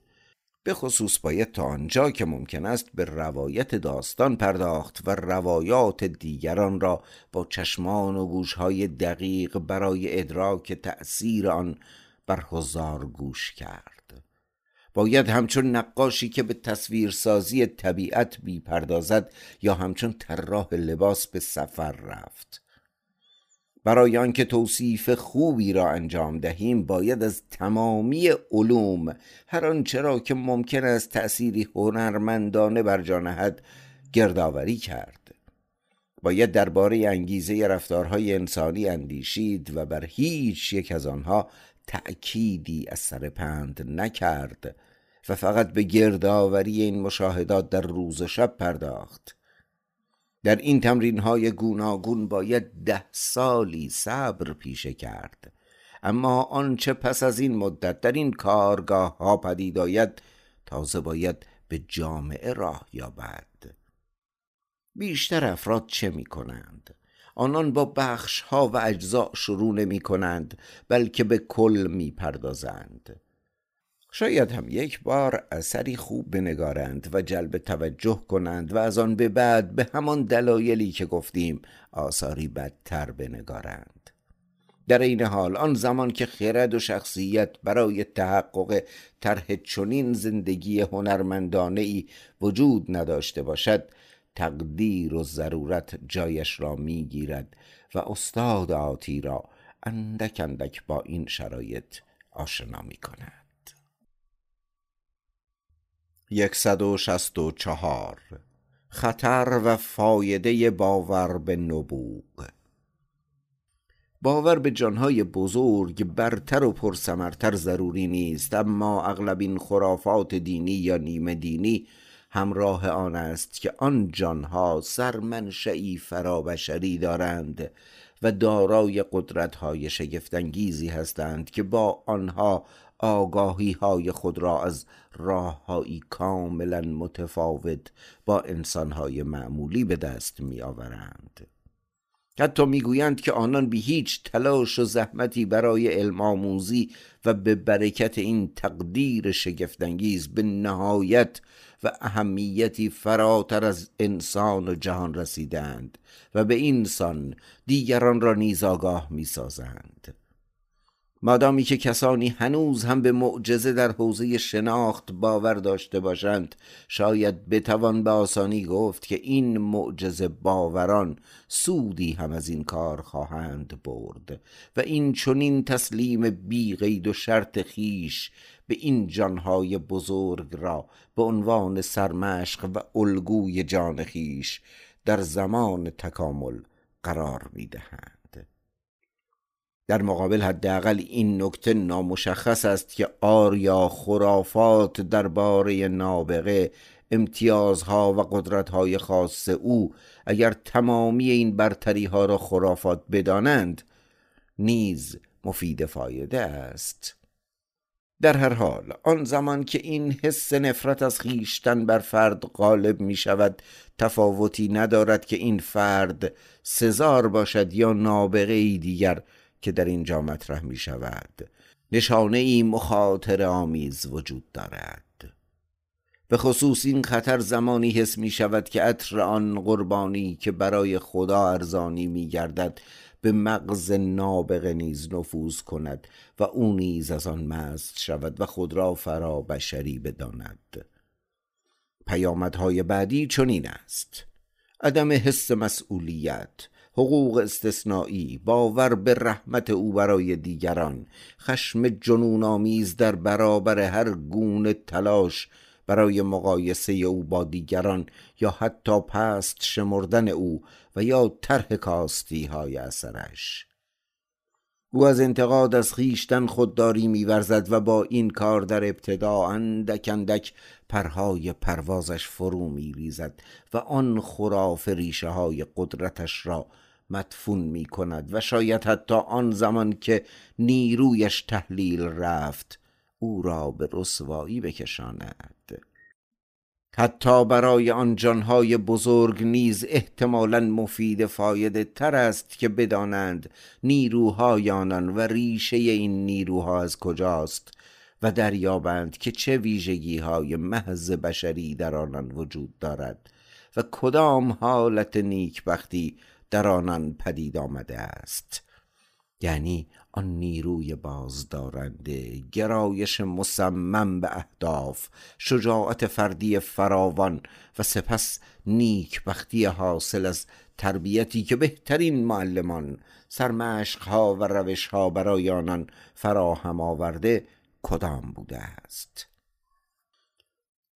به خصوص باید تا آنجا که ممکن است به روایت داستان پرداخت و روایات دیگران را با چشمان و گوشهای دقیق برای ادراک تأثیر آن بر هزار گوش کرد. باید همچون نقاشی که به تصویرسازی طبیعت بیپردازد یا همچون طراح لباس به سفر رفت. برای آنکه توصیف خوبی را انجام دهیم باید از تمامی علوم هر آنچه را که ممکن است تأثیری هنرمندانه بر جانهد گردآوری کرد. باید درباره انگیزه رفتارهای انسانی اندیشید و بر هیچ یک از آنها تأکیدی از سر پند نکرد و فقط به گردآوری این مشاهدات در روز و شب پرداخت. در این تمرین های گوناگون باید ده سالی صبر پیشه کرد. اما آنچه پس از این مدت در این کارگاه ها پدید آید تازه باید به جامعه راه یابد. بیشتر افراد چه می کنند؟ آنان با بخش ها و اجزا شروع نمی کنند بلکه به کل می پردازند شاید هم یک بار اثری خوب بنگارند و جلب توجه کنند و از آن به بعد به همان دلایلی که گفتیم آثاری بدتر بنگارند. در این حال آن زمان که خرد و شخصیت برای تحقق طرح چنین زندگی هنرمندانه ای وجود نداشته باشد تقدیر و ضرورت جایش را می‌گیرد و استاد آتی را اندک اندک با این شرایط آشنا می کند یکصد و شست و چهار. خطر و فایده باور به نبوغ. باور به جانهای بزرگ برتر و پرسمرتر ضروری نیست اما اغلب این خرافات دینی یا نیمه دینی همراه آن است که آن جانها سرمنشعی فرابشری دارند و دارای قدرتهای شگفتانگیزی هستند که با آنها آگاهی های خود را از راههایی کاملا متفاوت با انسانهای معمولی به دست می آورند حتی می‌گویند که آنان بی هیچ تلاش و زحمتی برای علم آموزی و به برکت این تقدیر شگفتانگیز به نهایت و اهمیتی فراتر از انسان و جهان رسیدند و به اینسان دیگران را نیز آگاه می‌سازند. مادامی که کسانی هنوز هم به معجزه در حوزه شناخت باور داشته باشند شاید بتوان به آسانی گفت که این معجزه باوران سودی هم از این کار خواهند برد و این چنین تسلیم بی قید و شرط خیش به این جانهای بزرگ را به عنوان سرمشق و الگوی جان خیش در زمان تکامل قرار می‌دهند در مقابل حداقل این نکته نامشخص است که آریا خرافات درباره نابغه امتیازها و قدرتهای خاص او اگر تمامی این برتری ها را خرافات بدانند نیز مفید فایده است. در هر حال آن زمان که این حس نفرت از خیشتن بر فرد غالب می شود تفاوتی ندارد که این فرد سزار باشد یا نابغه دیگر که در اینجا مطرح می شود. نشانه ای مخاطر آمیز وجود دارد. به خصوص این خطر زمانی حس می شود که عطر آن قربانی که برای خدا ارزانی می گردد به مغز نابغه نیز نفوذ کند و او نیز از آن مست شود و خود را فرا بشری بداند. پیامدهای بعدی چنین است. عدم حس مسئولیت حقوق استثنایی باور به رحمت او برای دیگران خشم جنون آمیز در برابر هر گونه تلاش برای مقایسه او با دیگران یا حتی پست شمردن او و یا طرح کاستی های اثرش. او از انتقاد از خیشتن خودداری میورزد و با این کار در ابتدا اندک اندک پرهای پروازش فرو میریزد و آن خراف ریشه های قدرتش را مدفون می کند و شاید حتی آن زمان که نیرویش تحلیل رفت او را به رسوایی بکشاند. حتی برای آن جانهای بزرگ نیز احتمالا مفید فایده تر است که بدانند نیروهای آنان و ریشه این نیروها از کجاست و دریابند که چه ویژگی های محض بشری در آنان وجود دارد و کدام حالت نیکبختی در آنان پدید آمده است. یعنی آن نیروی بازدارنده گرایش مصمم به اهداف شجاعت فردی فراوان و سپس نیک بختی حاصل از تربیتی که بهترین معلمان سرمشقها و روشها برای آنان فراهم آورده کدام بوده است.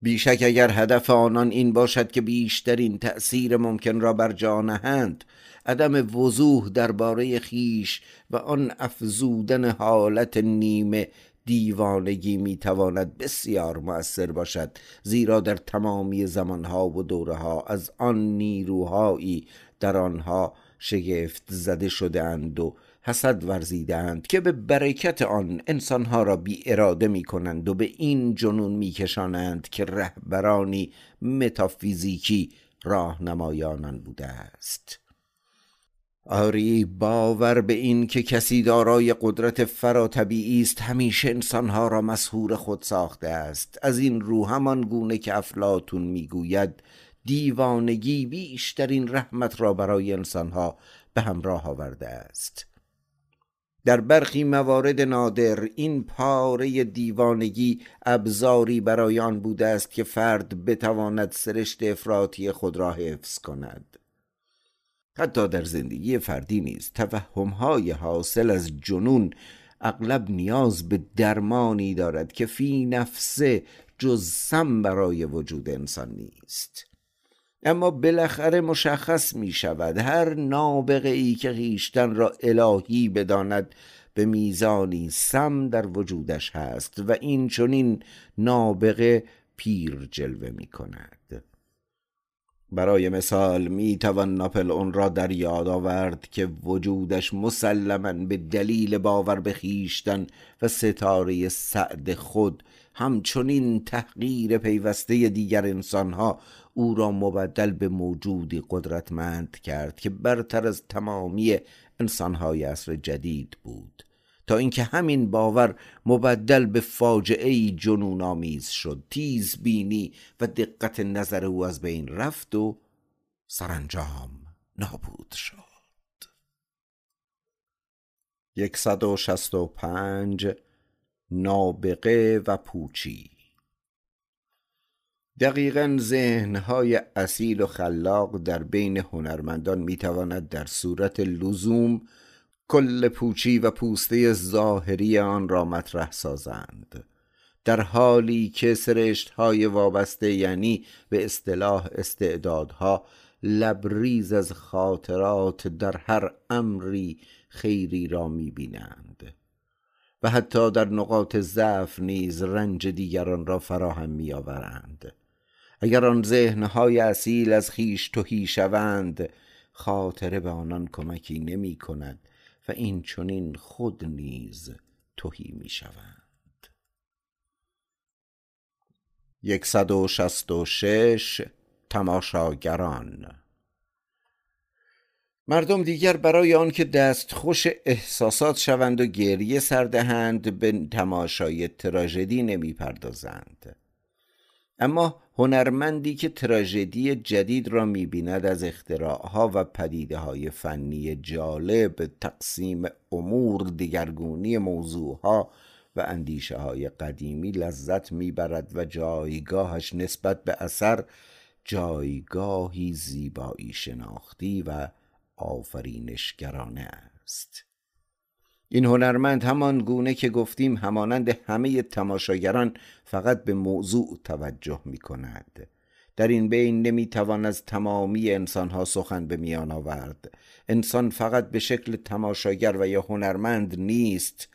بیشک اگر هدف آنان این باشد که بیشترین تأثیر ممکن را بر جا نهند عدم وضوح درباره خیش و آن افزودن حالت نیمه دیوانگی می‌تواند بسیار مؤثر باشد زیرا در تمامی زمانها و دوره ها از آن نیروهایی در آنها شگفت زده شدهاند و حسد ورزیدند که به برکت آن انسانها را بی اراده می کنند و به این جنون می کشانند که رهبرانی متافیزیکی راهنمایانان بوده است. آری باور به این که کسی دارای قدرت فراتبیعی است همیشه انسانها را مسهور خود ساخته است. از این رو همان گونه که افلاتون می‌گوید دیوانگی بیشترین رحمت را برای انسانها به همراه آورده است. در برخی موارد نادر این پاره دیوانگی ابزاری برای آن بوده است که فرد بتواند سرشت افراطی خود را حفظ کند. حتی در زندگی فردی نیز توهمهای حاصل از جنون اغلب نیاز به درمانی دارد که فی نفسه جز سم برای وجود انسان نیست. اما بالاخره مشخص می شود هر نابغه ای که خیشتن را الهی بداند به میزانی سم در وجودش هست و این چنین نابغه پیر جلوه می کند برای مثال می توان ناپل اون را در یاد آورد که وجودش مسلما به دلیل باور به خیشتن و ستاره سعد خود همچنین تحقیر پیوسته دیگر انسانها او را مبدل به موجودی قدرتمند کرد که برتر از تمامی انسانهای عصر جدید بود. تا اینکه همین باور مبدل به فاجعه جنون آمیز شد تیز بینی و دقت نظر او از بین رفت و سرانجام نابود شد. یکصد و شست و پنج نابغه و پوچی دقیقا ذهنهای اصیل و خلاق در بین هنرمندان می‌تواند در صورت لزوم کل پوچی و پوسته ظاهری آن را مطرح سازند. در حالی که سرشت های وابسته یعنی به اصطلاح استعدادها لبریز از خاطرات در هر امری خیری را می‌بینند و حتی در نقاط ضعف نیز رنج دیگران را فراهم میآورند. اگر آن ذهنهای اصیل از خیش تهی شوند خاطره به آنان کمکی نمی کند و این چنین خود نیز تهی می شوند. یکصد و شست و شش تماشاگران. مردم دیگر برای آنکه دست خوش احساسات شوند و گریه سردهند به تماشای تراژدی نمی پردازند. اما هنرمندی که تراژدی جدید را می‌بیند از اختراعها و پدیده های فنی جالب تقسیم امور دیگرگونی موضوعها و اندیشه های قدیمی لذت می‌برد و جایگاهش نسبت به اثر جایگاهی زیبایی شناختی و آفرینشگرانه است. این هنرمند همان گونه که گفتیم همانند همه تماشاگران فقط به موضوع توجه می کند در این بین نمی توان از تمامی انسانها سخن به میان آورد. انسان فقط به شکل تماشاگر و یا هنرمند نیست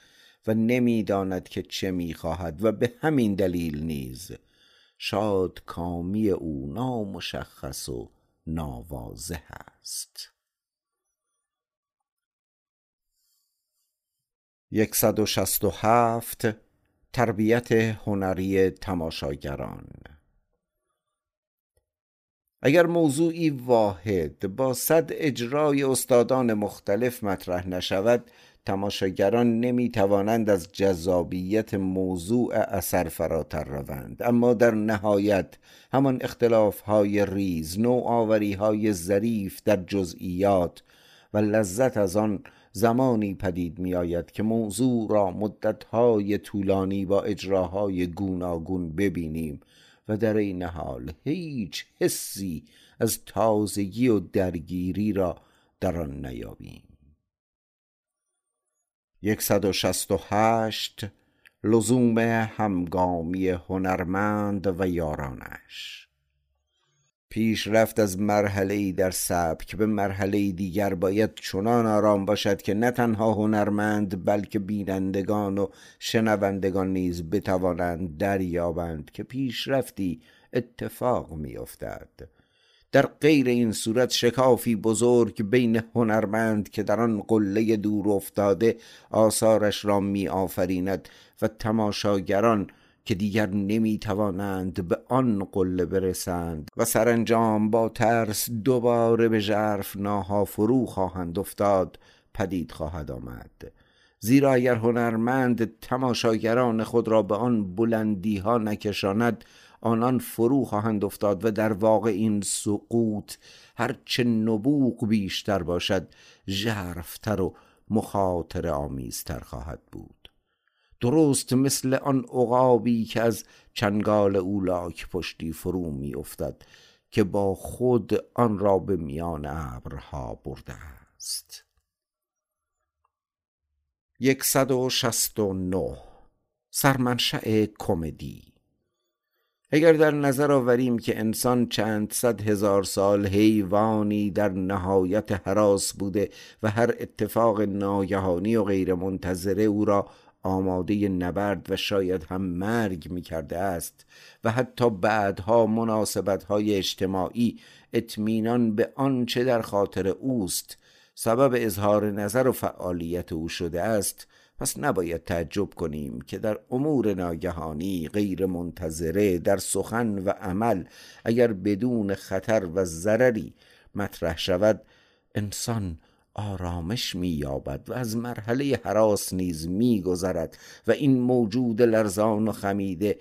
و نمی‌داند که چه می‌خواهد و به همین دلیل نیز. شاد کامی او نامشخص و ناواضح است. یکصد و شست و هفت تربیت هنری تماشاگران. اگر موضوعی واحد با صد اجرای استادان مختلف مطرح نشود تماشاگران نمی توانند از جذابیت موضوع اثر فراتر روند. اما در نهایت همان اختلاف های ریز نوآوری های ظریف در جزئیات و لذت از آن زمانی پدید می آید که موضوع را مدتهای طولانی با اجراهای گوناگون ببینیم و در این حال هیچ حسی از تازگی و درگیری را در آن نیابیم. یکصد و شست و هشت لزوم همگامی هنرمند و یارانش. پیش رفت از مرحله ای در سبک به مرحله دیگر باید چنان آرام باشد که نه تنها هنرمند بلکه بینندگان و شنوندگان نیز بتوانند دریابند که پیشرفتی اتفاق میافتد. در غیر این صورت شکافی بزرگ بین هنرمند که در آن قله دور افتاده آثارش را می آفریند و تماشاگران که دیگر نمی توانند به آن قله برسند و سرانجام با ترس دوباره به ژرف ناها فرو خواهند افتاد پدید خواهد آمد. زیرا اگر هنرمند تماشاگران خود را به آن بلندی ها نکشاند آنان فرو خواهند افتاد و در واقع این سقوط هرچه نبوغ بیشتر باشد ژرفتر و مخاطر آمیزتر خواهد بود. درست مثل آن عقابی که از چنگال اولاک پشتی فرو می افتد که با خود آن را به میان ابرها برده است. یکصد و نه. سرمنشأ کمدی. اگر در نظر آوریم که انسان چند صد هزار سال حیوانی در نهایت حراس بوده و هر اتفاق ناگهانی و غیر منتظره او را آماده نبرد و شاید هم مرگ می کرده است و حتی بعدها مناسبت های اجتماعی اطمینان به آنچه در خاطر اوست سبب اظهار نظر و فعالیت او شده است. پس نباید تعجب کنیم که در امور ناگهانی غیر منتظره در سخن و عمل اگر بدون خطر و ضرری مطرح شود انسان آرامش مییابد و از مرحله حراس نیز میگذرد و این موجود لرزان و خمیده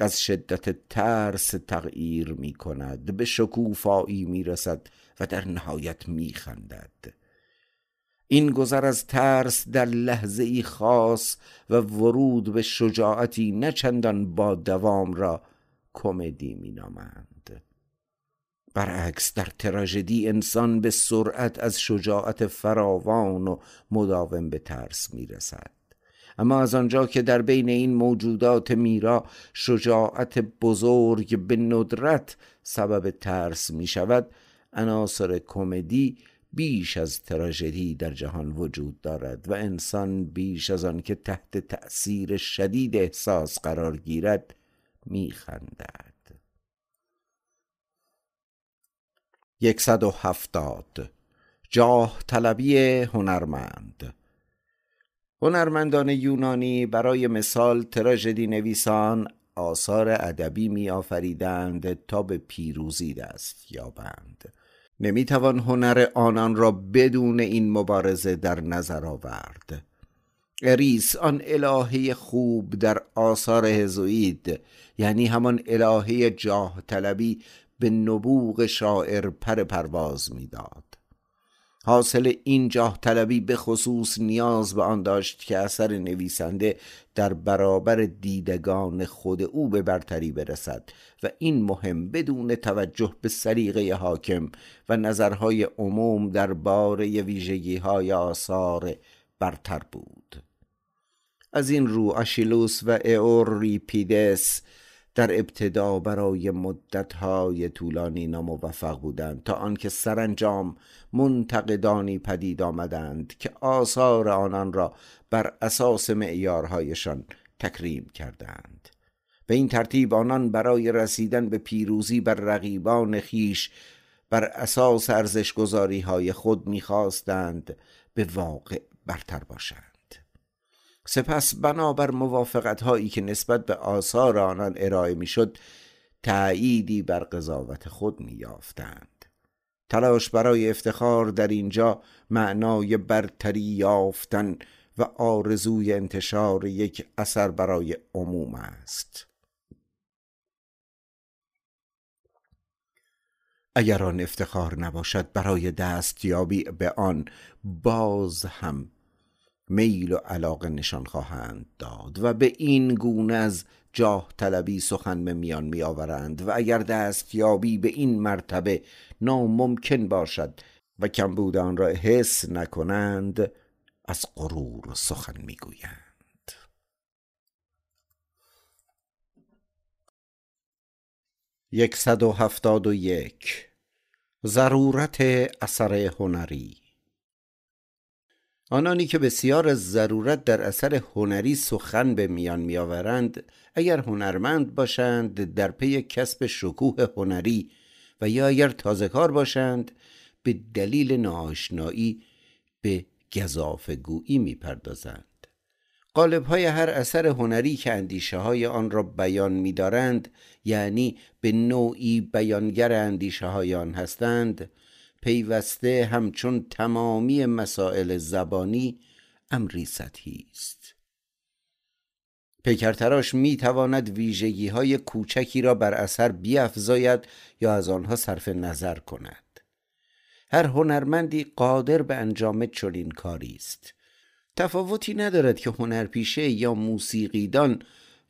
از شدت ترس تغییر می کند به شکوفایی می رسد و در نهایت می خندد این گذر از ترس در لحظه خاص و ورود به شجاعتی نه چندان با دوام را کمدی می نامند برعکس در تراژدی انسان به سرعت از شجاعت فراوان و مداوم به ترس می رسد اما از آنجا که در بین این موجودات میرا شجاعت بزرگ به ندرت سبب ترس می شود عناصر کمدی بیش از تراژدی در جهان وجود دارد و انسان بیش از آن که تحت تأثیر شدید احساس قرار گیرد میخندد. یکصد و هفتاد. جاه طلبی هنرمند. هنرمندان یونانی برای مثال تراژدی نویسان آثار ادبی می آفریدند تا به پیروزی دست یابند. نمی‌توان هنر آنان را بدون این مبارزه در نظر آورد. اریس آن الهه خوب در آثار هزوید یعنی همان الهه جاه طلبی به نبوغ شاعر پر پرواز می‌داد. حاصل این جاه طلبی به خصوص نیاز به آن داشت که اثر نویسنده در برابر دیدگان خود او به برتری برسد و این مهم بدون توجه به سلیقه حاکم و نظرهای عموم درباره ویژگی های آثار برتر بود. از این رو آشیلوس و ایوریپیدس در ابتدا برای مدتهای طولانی ناموفق بودند تا آنکه سرانجام منتقدانی پدید آمدند که آثار آنان را بر اساس معیارهایشان تکریم کردند. به این ترتیب آنان برای رسیدن به پیروزی بر رقیبان خیش بر اساس ارزشگذاری های خود می‌خواستند به واقع برتر باشند. سپس بنابر موافقت هایی که نسبت به آثار آنان ارائه می‌شد تأییدی بر قضاوت خود میافتند تلاش برای افتخار در اینجا معنای برتری یافتن و آرزوی انتشار یک اثر برای عموم است. اگر آن افتخار نباشد برای دستیابی به آن باز هم میل و علاقه نشان خواهند داد و به این گونه از جاه طلبی سخن به میان می آورند و اگر دستیابی به این مرتبه ناممکن باشد و کمبود آن را حس نکنند از غرور سخن می‌گویند. یک. ضرورت اثر هنری. آنانی که بسیار از ضرورت در اثر هنری سخن به میان میآورند اگر هنرمند باشند در پی کسب شکوه هنری و یا اگر تازه کار باشند به دلیل ناآشنایی به گذافه گویی می‌پردازند. قالب های هر اثر هنری که اندیشه های آن را بیان می دارند یعنی به نوعی بیانگر اندیشه های آن هستند پیوسته همچون تمامی مسائل زبانی امری سطحی است. پیکرتراش می تواند ویژگی های کوچکی را بر اثر بیافزاید یا از آنها صرف نظر کند. هر هنرمندی قادر به انجام چنین کاری است. تفاوتی ندارد که هنرپیشه یا موسیقیدان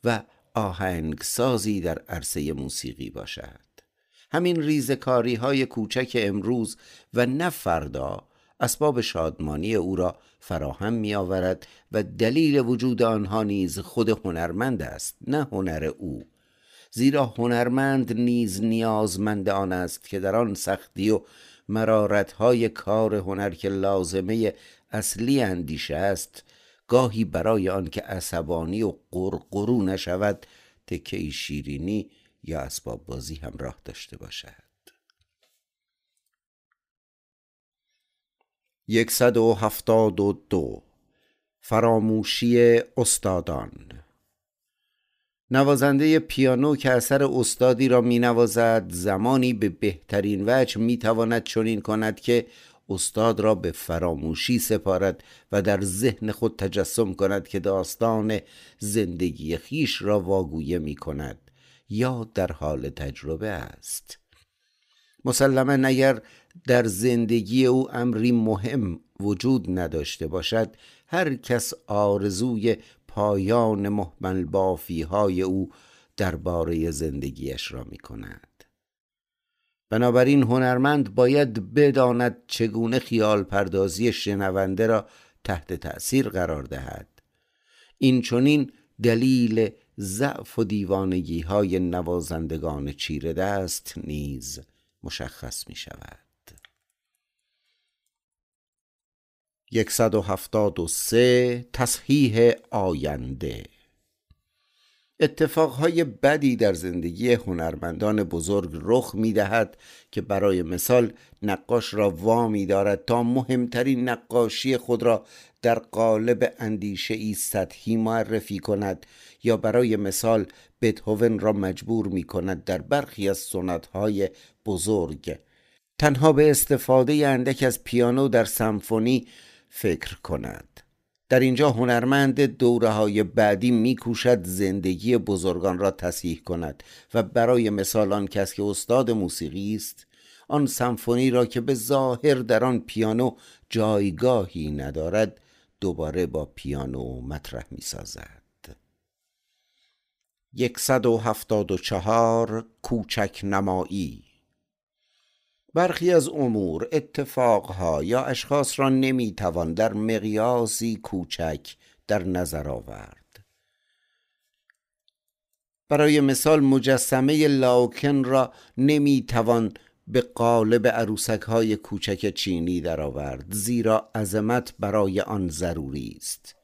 و آهنگسازی در عرصه موسیقی باشد. همین ریزکاری های کوچک امروز و نه فردا اسباب شادمانی او را فراهم می آورد و دلیل وجود آنها نیز خود هنرمند است نه هنر او. زیرا هنرمند نیز نیازمند آن است که در آن سختی و مرارت های کار هنر که لازمه اصلی اندیشه است گاهی برای آن که عصبانی و قرقرو نشود تکه شیرینی یا اسباب بازی همراه داشته باشد. یکصد و هفتاد و دو فراموشی استادان. نوازنده پیانو که اثر استادی را می نوازد زمانی به بهترین وجه می تواند چنین کند که استاد را به فراموشی سپارد و در ذهن خود تجسم کند که داستان زندگی خیش را واگویه می کند یا در حال تجربه است. مسلما اگر در زندگی او امری مهم وجود نداشته باشد هر کس آرزوی پایان محمل بافی های او درباره زندگیش را می کند بنابراین هنرمند باید بداند چگونه خیال پردازی شنونده را تحت تأثیر قرار دهد. این چونین دلیل ضعف و دیوانگی های نوازندگان چیره دست نیز مشخص می شود یکصد و هفتاد و سه تصحیح آینده اتفاقهای بدی در زندگی هنرمندان بزرگ رخ می دهد که برای مثال نقاش را وامی دارد تا مهمترین نقاشی خود را در قالب اندیشه ای سطحی معرفی کند یا برای مثال بتهوون را مجبور می کند در برخی از سنتهای بزرگ. تنها به استفاده اندک از پیانو در سمفونی فکر کند. در اینجا هنرمند دوره های بعدی میکوشد زندگی بزرگان را تصحیح کند و برای مثال آن کس که استاد موسیقی است آن سمفونی را که به ظاهر در آن پیانو جایگاهی ندارد دوباره با پیانو مطرح می سازد یکصد و هفتاد و چهار کوچک نمایی برخی از امور اتفاقها یا اشخاص را نمی‌توان در مقیاسی کوچک در نظر آورد. برای مثال مجسمه لاوکن را نمی‌توان به قالب عروسک های کوچک چینی درآورد زیرا عظمت برای آن ضروری است.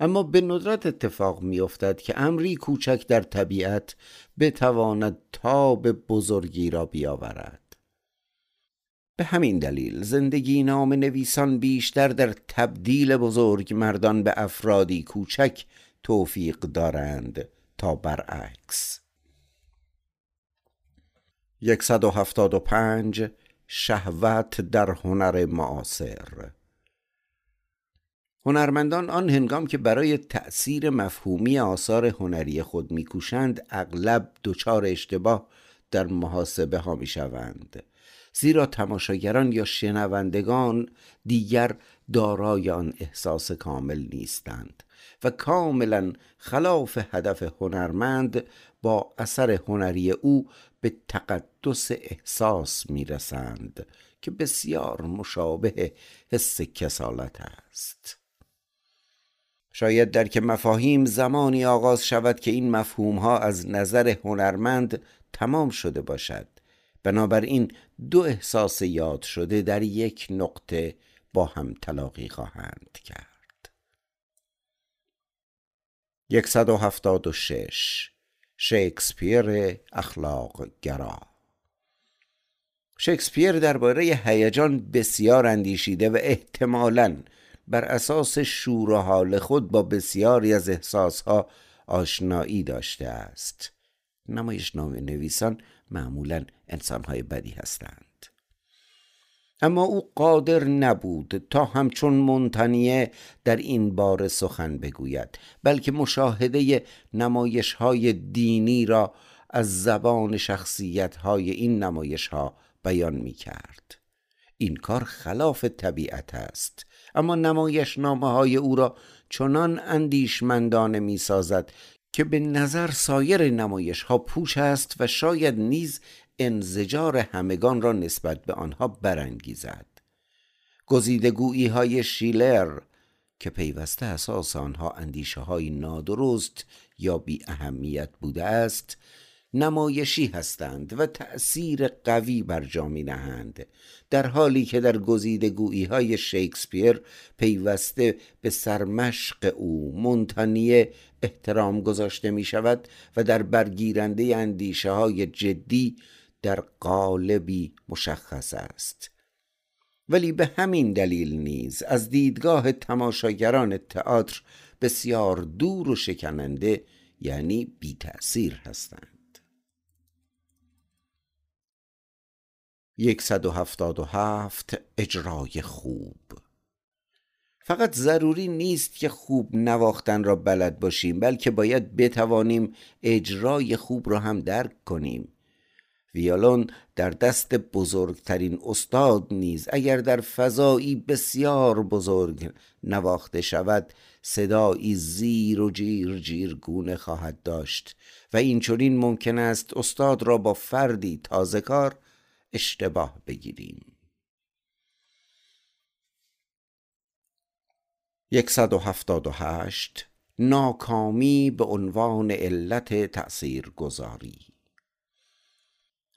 اما به ندرت اتفاق میافتد که امری کوچک در طبیعت بتواند تاب بزرگی را بیاورد. به همین دلیل زندگی نام نویسان بیشتر در تبدیل بزرگ مردان به افرادی کوچک توفیق دارند تا برعکس. یکصد و هفتاد و پنج شهوت در هنر معاصر. هنرمندان آن هنگام که برای تأثیر مفهومی آثار هنری خود میکوشند اغلب دچار اشتباه در محاسبه ها می شوند زیرا تماشاگران یا شنوندگان دیگر دارای آن احساس کامل نیستند و کاملا خلاف هدف هنرمند با اثر هنری او به تقدس احساس می‌رسند که بسیار مشابه حس کسالت است. شاید در که مفاهیم زمانی آغاز شود که این مفهوم ها از نظر هنرمند تمام شده باشد. بنابراین دو احساس یاد شده در یک نقطه با هم تلاقی خواهند کرد. 176 شکسپیر اخلاق گرا. شکسپیر درباره هیجان بسیار اندیشیده و احتمالاً بر اساس شور و حال خود با بسیاری از احساسها آشنایی داشته است. نمایش نام نویسان معمولا انسانهای بدی هستند. اما او قادر نبود تا همچون منتنیه در این بار سخن بگوید بلکه مشاهده نمایش های دینی را از زبان شخصیت های این نمایش ها بیان می کرد این کار خلاف طبیعت است اما نمایش نامه های او را چنان اندیشمندانه می سازد که به نظر سایر نمایش ها پوچ است و شاید نیز انزجار همگان را نسبت به آنها برانگیزد. گزیدگویی های شیلر که پیوسته اساس آنها اندیشه های نادرست یا بی اهمیت بوده است نمایشی هستند و تأثیر قوی بر جا می نهند در حالی که در گزیدگویی های شکسپیر پیوسته به سرمشق او منتنیه احترام گذاشته می شود و در برگیرنده اندیشه های جدی در قالبی مشخص است. ولی به همین دلیل نیز از دیدگاه تماشاگران تئاتر بسیار دور و شکننده یعنی بی تأثیر هستند 177 اجرای خوب. فقط ضروری نیست که خوب نواختن را بلد باشیم بلکه باید بتوانیم اجرای خوب را هم درک کنیم. ویولون در دست بزرگترین استاد نیز اگر در فضایی بسیار بزرگ نواخته شود صدایی زیر و جیر جیرگونه خواهد داشت و این ممکن است استاد را با فردی تازه کار اشتباه بگیریم. 178 ناکامی به عنوان علت تأثیر گذاری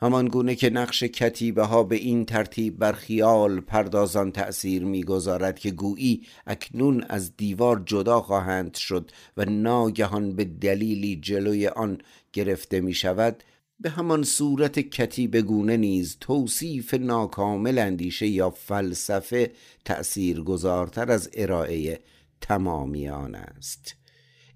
همان گونه که نقش کتیبه ها به این ترتیب بر خیال پردازان تأثیر می‌گذارد که گویی اکنون از دیوار جدا خواهند شد و ناگهان به دلیلی جلوی آن گرفته می شود به همان صورت کتیبه گونه نیز توصیف ناکامل اندیشه یا فلسفه تأثیر گذارتر از ارائه تمامی آن است.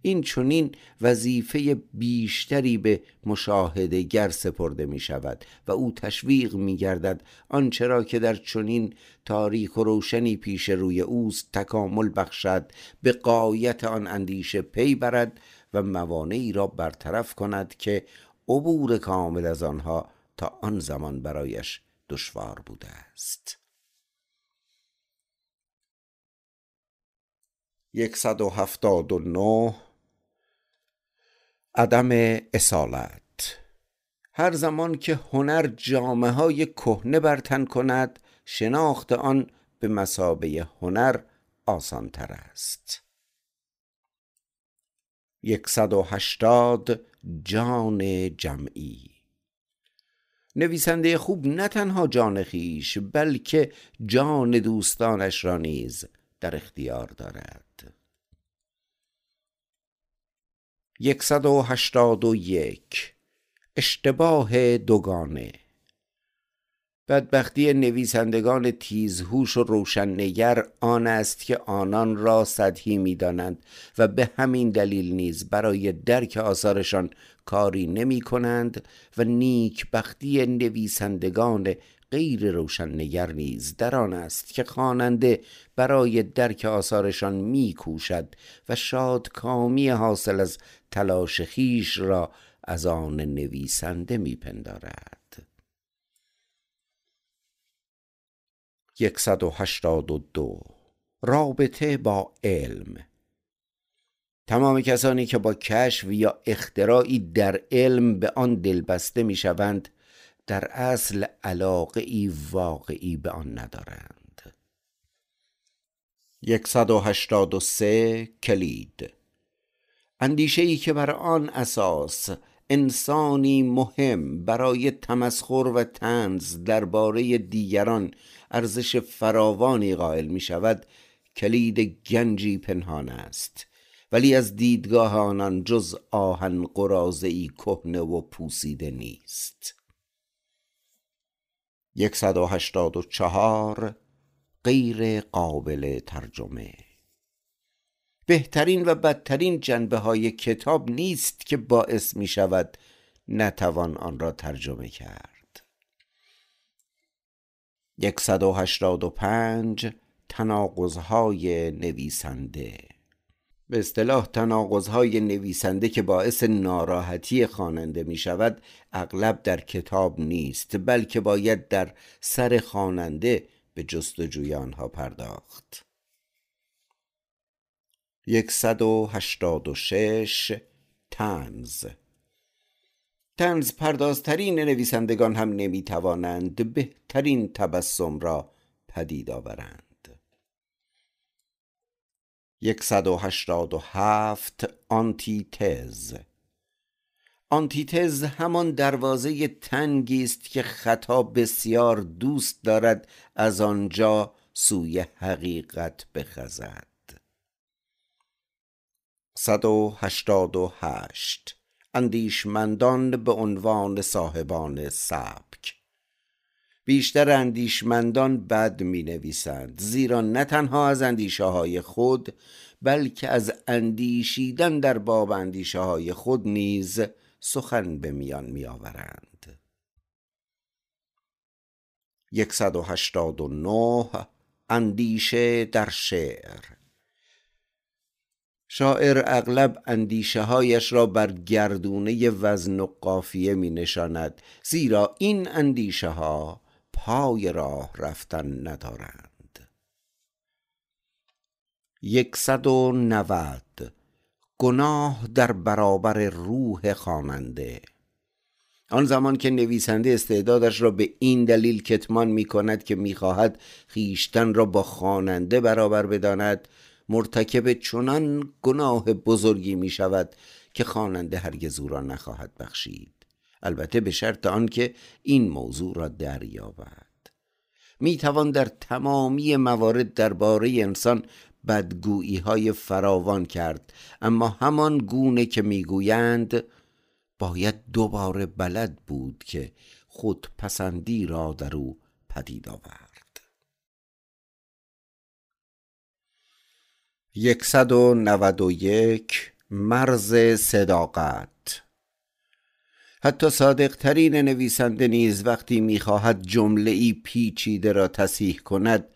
این چنین وظیفه بیشتری به مشاهده گر سپرده می شود و او تشویق می گردد آنچرا که در چنین تاریخ و روشنی پیش روی اوست تکامل بخشد به قایت آن اندیشه پی برد و موانعی را برطرف کند که عبور کامل از آنها تا آن زمان برایش دشوار بوده است. 179 عدم اصالت. هر زمان که هنر جامعه های کهنه برتن کند شناخت آن به مسابه هنر آسانتر است. یکصد و هشتاد جان جمعی. نویسنده خوب نه تنها جان خیش بلکه جان دوستانش را نیز در اختیار دارد. یکصد و هشتاد و یک. اشتباه دوگانه. بدبختی نویسندگان تیزهوش و روشننگر آن است که آنان را سطحی می‌دانند و به همین دلیل نیز برای درک آثارشان کاری نمی کنند و نیک بختی نویسندگان غیر روشننگر نیز در آن است که خواننده برای درک آثارشان میکوشد و شادکامی حاصل از تلاش خیش را از آن نویسنده میپندارد. 182 رابطه با علم. تمام کسانی که با کشف یا اختراعی در علم به آن دلبسته می شوند در اصل علاقه ای واقعی به آن ندارند. 183 کلید. اندیشه ای که بر آن اساس انسانی مهم برای تمسخر و تنز درباره دیگران ارزش فراوانی قائل می شود کلید گنجی پنهان است. ولی از دیدگاه آنان جز آهن قرازه ای کهنه و پوسیده نیست. 184 غیر قابل ترجمه. بهترین و بدترین جنبه های کتاب نیست که باعث می شود نتوان آن را ترجمه کرد. 185 تناقضهای نویسنده. به اصطلاح تناقضهای نویسنده که باعث ناراحتی خواننده می شود اغلب در کتاب نیست بلکه باید در سر خواننده به جستجوی آنها پرداخت. 186 تنز. تنز پردازترین نویسندگان هم نمی‌توانند بهترین تبسم را پدید آورند. 187 آنتیتز. آنتیتز همان دروازه تنگی است که خطا بسیار دوست دارد از آنجا سوی حقیقت بخزد. 188 اندیشمندان به عنوان صاحبان سبک. بیشتر اندیشمندان بد می نویسند زیرا نه تنها از اندیشه های خود بلکه از اندیشیدن در باب اندیشه های خود نیز سخن به میان می آورند 189 اندیشه در شعر. شاعر اغلب اندیشه هایش را بر گردونه وزن و قافیه می نشاند زیرا این اندیشه ها پای راه رفتن ندارند. یکصد و نود گناه در برابر روح خواننده. آن زمان که نویسنده استعدادش را به این دلیل کتمان می کند که می خواهد خیشتن را با خواننده برابر بداند مرتکب چنان گناه بزرگی می شود که خواننده هرگز او را نخواهد بخشید. البته به شرط آنکه این موضوع را دریابد. می توان در تمامی موارد درباره انسان بدگویی های فراوان کرد اما همان گونه که می‌گویند باید دوباره بلد بود که خود پسندی را در او پدید آورد. 191 مرز صداقت حتی صادقترین نویسنده نیز وقتی می‌خواهد جمله ای پیچیده را تصیح کند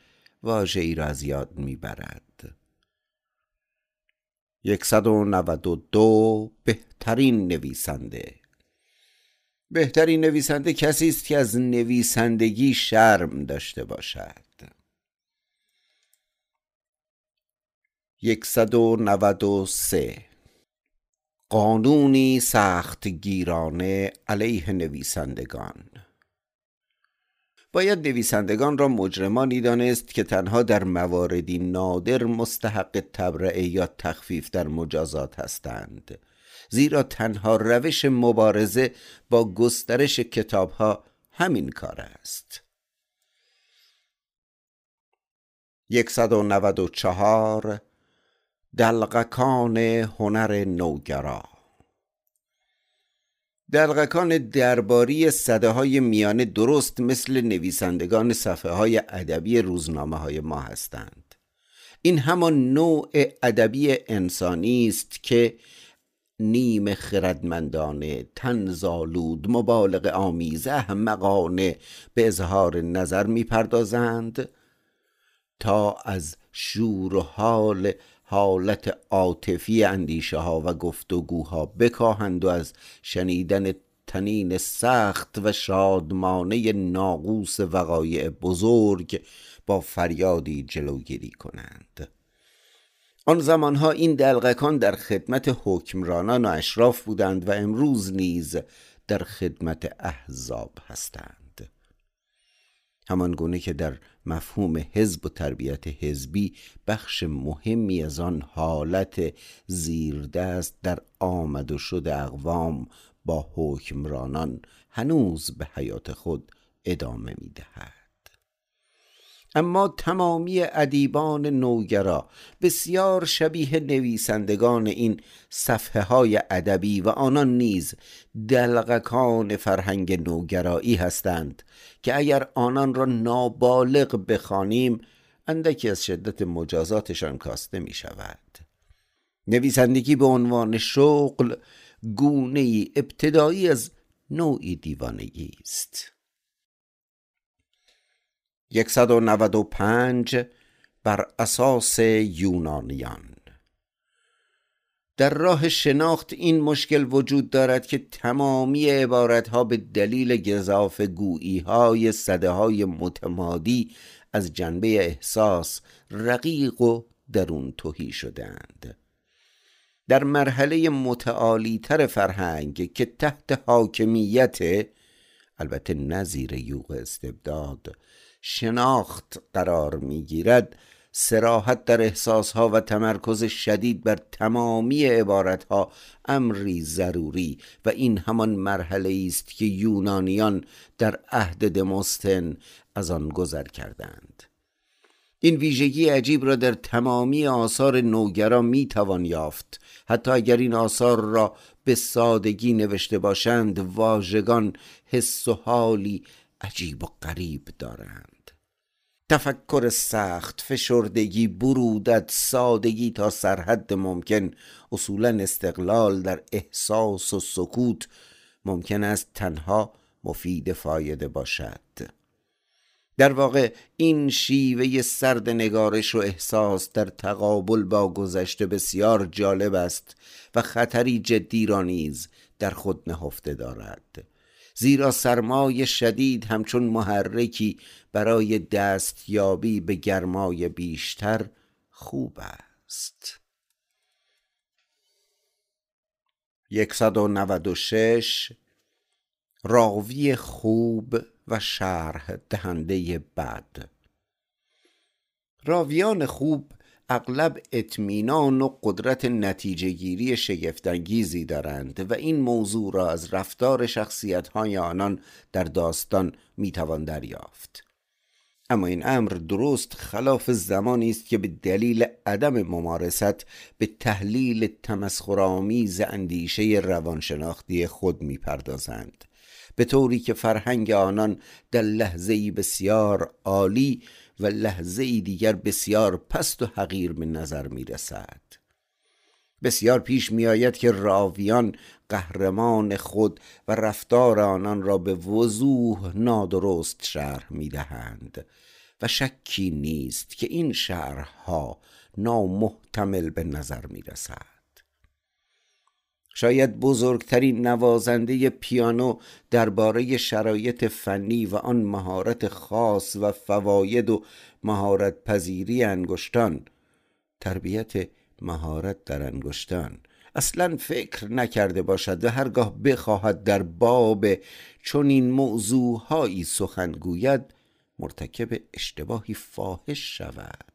واژه ای را از یاد می‌برد. 192 بهترین نویسنده. بهترین نویسنده کسی است که از نویسندگی شرم داشته باشد. 193 قانونی سخت گیرانه علیه نویسندگان. باید نویسندگان را مجرمانی دانست که تنها در مواردی نادر مستحق تبرعه یا تخفیف در مجازات هستند. زیرا تنها روش مبارزه با گسترش کتابها همین کار است. 194 دلغکان هنر نوگرا. دلغکان درباری صده های میانه درست مثل نویسندگان صفحه های ادبی روزنامه های ما هستند. این همان نوع ادبی انسانی است که نیم خردمندانه تنزالود مبالغ آمیز احمقانه به اظهار نظر می‌پردازند تا از شور و حال حالت عاطفی اندیشه ها و گفتگوها بکاهند و از شنیدن تنین سخت و شادمانه ناقوس وقایع بزرگ با فریادی جلوگیری کنند. آن زمانها این دلغکان در خدمت حکمرانان و اشراف بودند و امروز نیز در خدمت احزاب هستند. همان گونه که در مفهوم حزب و تربیت حزبی بخش مهمی از آن حالت زیردست در آمد و شد اقوام با حکمرانان هنوز به حیات خود ادامه می دهد. اما تمامی ادیبان نوگرا بسیار شبیه نویسندگان این صفحه های ادبی و آنان نیز دلغکان فرهنگ نوگرایی هستند که اگر آنان را نابالغ بخوانیم اندکی از شدت مجازاتشان کاسته می شود نویسندگی به عنوان شغل گونه ای ابتدایی از نوعی دیوانگی است. 195 بر اساس یونانیان. در راه شناخت این مشکل وجود دارد که تمامی عبارتها به دلیل گذاف گویی های صده های متمادی از جنبه احساس رقیق و درون توهی شدند. در مرحله متعالی تر فرهنگ که تحت حاکمیت البته نظیر یوغ استبداد شناخت قرار می‌گیرد سراحت در احساسها و تمرکز شدید بر تمامی عبارتها امری ضروری و این همان مرحله است که یونانیان در عهد دموستن از آن گذر کردند. این ویژگی عجیب را در تمامی آثار نوگرا می توان یافت. حتی اگر این آثار را به سادگی نوشته باشند واژگان حس و حالی عجیب و غریب دارند. تفکر سخت فشردگی برودت سادگی تا سرحد ممکن. اصولا استقلال در احساس و سکوت ممکن است تنها مفید فایده باشد. در واقع این شیوه سرد نگارش و احساس در تقابل با گذشته بسیار جالب است و خطری جدی را نیز در خود نهفته دارد. زیرا سرمای شدید همچون محرکی برای دستیابی به گرمای بیشتر خوب است. 196 راوی خوب و شرح دهنده بد. راویان خوب اغلب اطمینان و قدرت نتیجه گیری شگفتانگیزی دارند و این موضوع را از رفتار شخصیت های آنان در داستان می‌توان دریافت. اما این امر درست خلاف زمانی است که به دلیل عدم ممارست به تحلیل تمسخرآمیز اندیشه روانشناختی خود می‌پردازند. به طوری که فرهنگ آنان در لحظه بسیار عالی و لحظه دیگر بسیار پست و حقیر به نظر می رسد بسیار پیش می آید که راویان قهرمان خود و رفتار آنان را به وضوح نادرست شرح می دهند و شکی نیست که این شرحها نامحتمل به نظر می رسد شاید بزرگترین نوازنده پیانو درباره شرایط فنی و آن مهارت خاص و فواید و مهارت پذیری انگشتان. تربیت مهارت در انگشتان. اصلا فکر نکرده باشد و هرگاه بخواهد در باب چون این موضوعهایی سخن گوید مرتکب اشتباهی فاحش شود.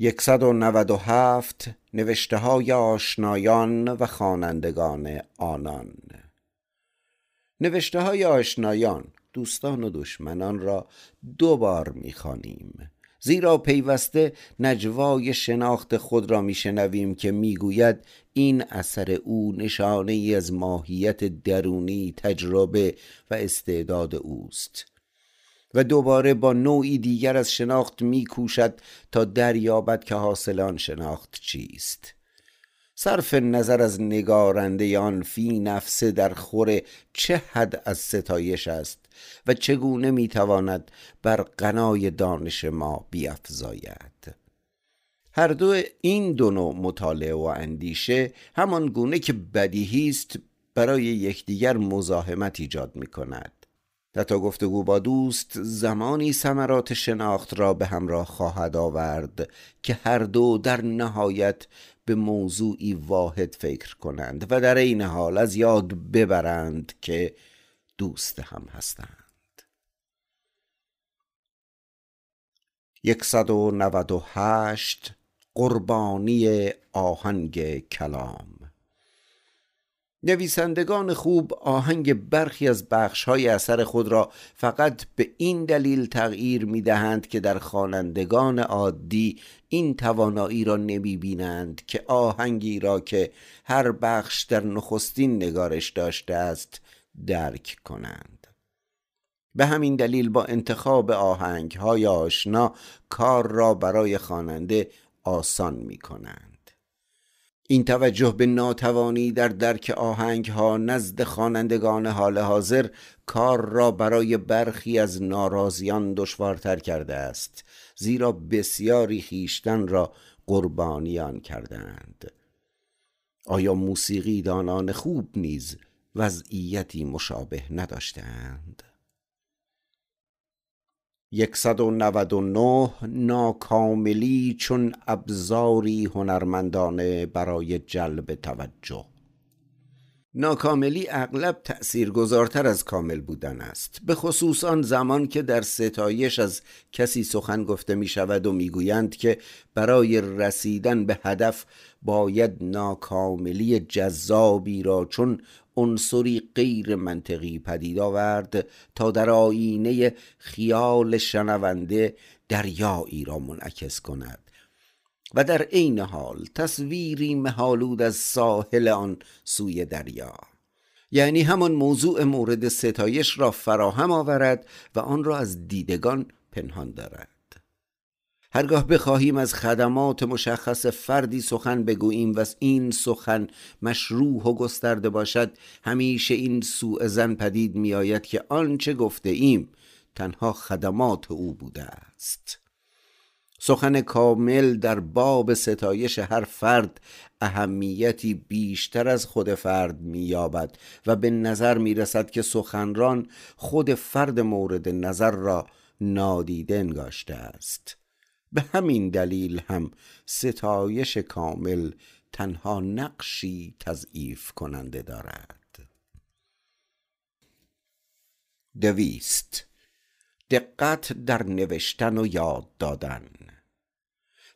197 نوشته های آشنایان و خوانندگان آنان. نوشته های آشنایان دوستان و دشمنان را دو بار می‌خوانیم. زیرا پیوسته نجوای شناخت خود را میشنویم که می‌گوید این اثر او نشانه ای از ماهیت درونی تجربه و استعداد اوست. و دوباره با نوعی دیگر از شناخت میکوشد تا دریابد که حاصل آن شناخت چیست. صرف نظر از نگارنده آن فی نفسه در خور چه حد از ستایش است و چگونه می‌تواند بر قنای دانش ما بیافزاید هر دو این دو نوع مطالعه و اندیشه همان گونه که بدیهی است برای یکدیگر مزاحمت ایجاد می کند تا گفتگو با دوست زمانی ثمرات شناخت را به همراه خواهد آورد که هر دو در نهایت به موضوعی واحد فکر کنند و در این حال از یاد ببرند که دوست هم هستند. یکصد و نود و هشت قربانی آهنگ کلام. نویسندگان خوب آهنگ برخی از بخشهای اثر خود را فقط به این دلیل تغییر می دهند که در خوانندگان عادی این توانایی را نمی بینند که آهنگی را که هر بخش در نخستین نگارش داشته است درک کنند. به همین دلیل با انتخاب آهنگ های آشنا کار را برای خواننده آسان می کنند این توجه به ناتوانی در درک آهنگ ها نزد خوانندگان حال حاضر کار را برای برخی از ناراضیان دشوارتر کرده است زیرا بسیاری خیشتن را قربانیان کردند آیا موسیقی دانان خوب نیز وضعیتی مشابه نداشتند؟ یکصد و نود و نه ناکاملی چون ابزاری هنرمندانه برای جلب توجه. ناکاملی اغلب گذارتر از کامل بودن است به خصوص آن زمان که در ستایش از کسی سخن گفته می شود و می‌گویند که برای رسیدن به هدف باید ناکاملی جذابی را چون عنصری غیر منطقی پدید آورد تا در آینه خیال شنونده دریایی را منعکس کند و در عین حال تصویری مهالود از ساحل آن سوی دریا. یعنی همان موضوع مورد ستایش را فراهم آورد و آن را از دیدگان پنهان دارد. هرگاه بخواهیم از خدمات مشخص فردی سخن بگوییم و این سخن مشروح و گسترده باشد همیشه این سوء زن پدید می آید که آنچه گفته ایم تنها خدمات او بوده است. سخن کامل در باب ستایش هر فرد اهمیتی بیشتر از خود فرد مییابد و به نظر می رسد که سخنران خود فرد مورد نظر را نادیده انگاشته است. به همین دلیل هم ستایش کامل تنها نقشی تضعیف کننده دارد. دویست. دقت در نوشتن و یاد دادن.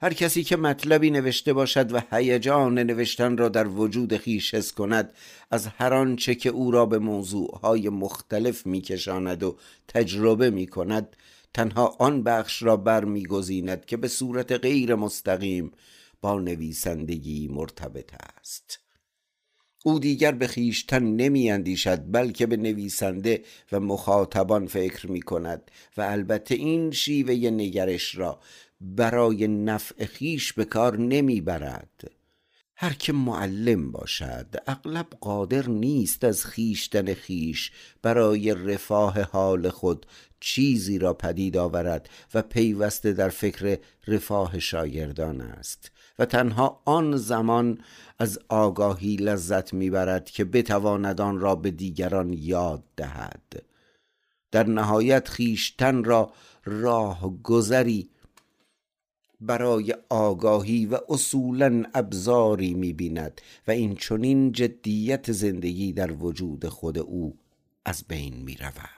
هر کسی که مطلبی نوشته باشد و هیجان نوشتن را در وجود خیش حس کند از هر آنچه که او را به موضوعهای مختلف میکشاند و تجربه می کند تنها آن بخش را برمیگزیند که به صورت غیر مستقیم با نویسندگی مرتبط است. او دیگر به خیشتن نمی اندیشد بلکه به نویسنده و مخاطبان فکر می کند و البته این شیوه نگرش را برای نفع خیش به کار نمی برد هر که معلم باشد اغلب قادر نیست از خیشتن خیش برای رفاه حال خود چیزی را پدید آورد و پیوسته در فکر رفاه شاگردان است و تنها آن زمان از آگاهی لذت می‌برد که بتواند آن را به دیگران یاد دهد. در نهایت خیشتن را راه گذری برای آگاهی و اصولا ابزاری می‌بیند و این چنین جدیت زندگی در وجود خود او از بین می‌رود.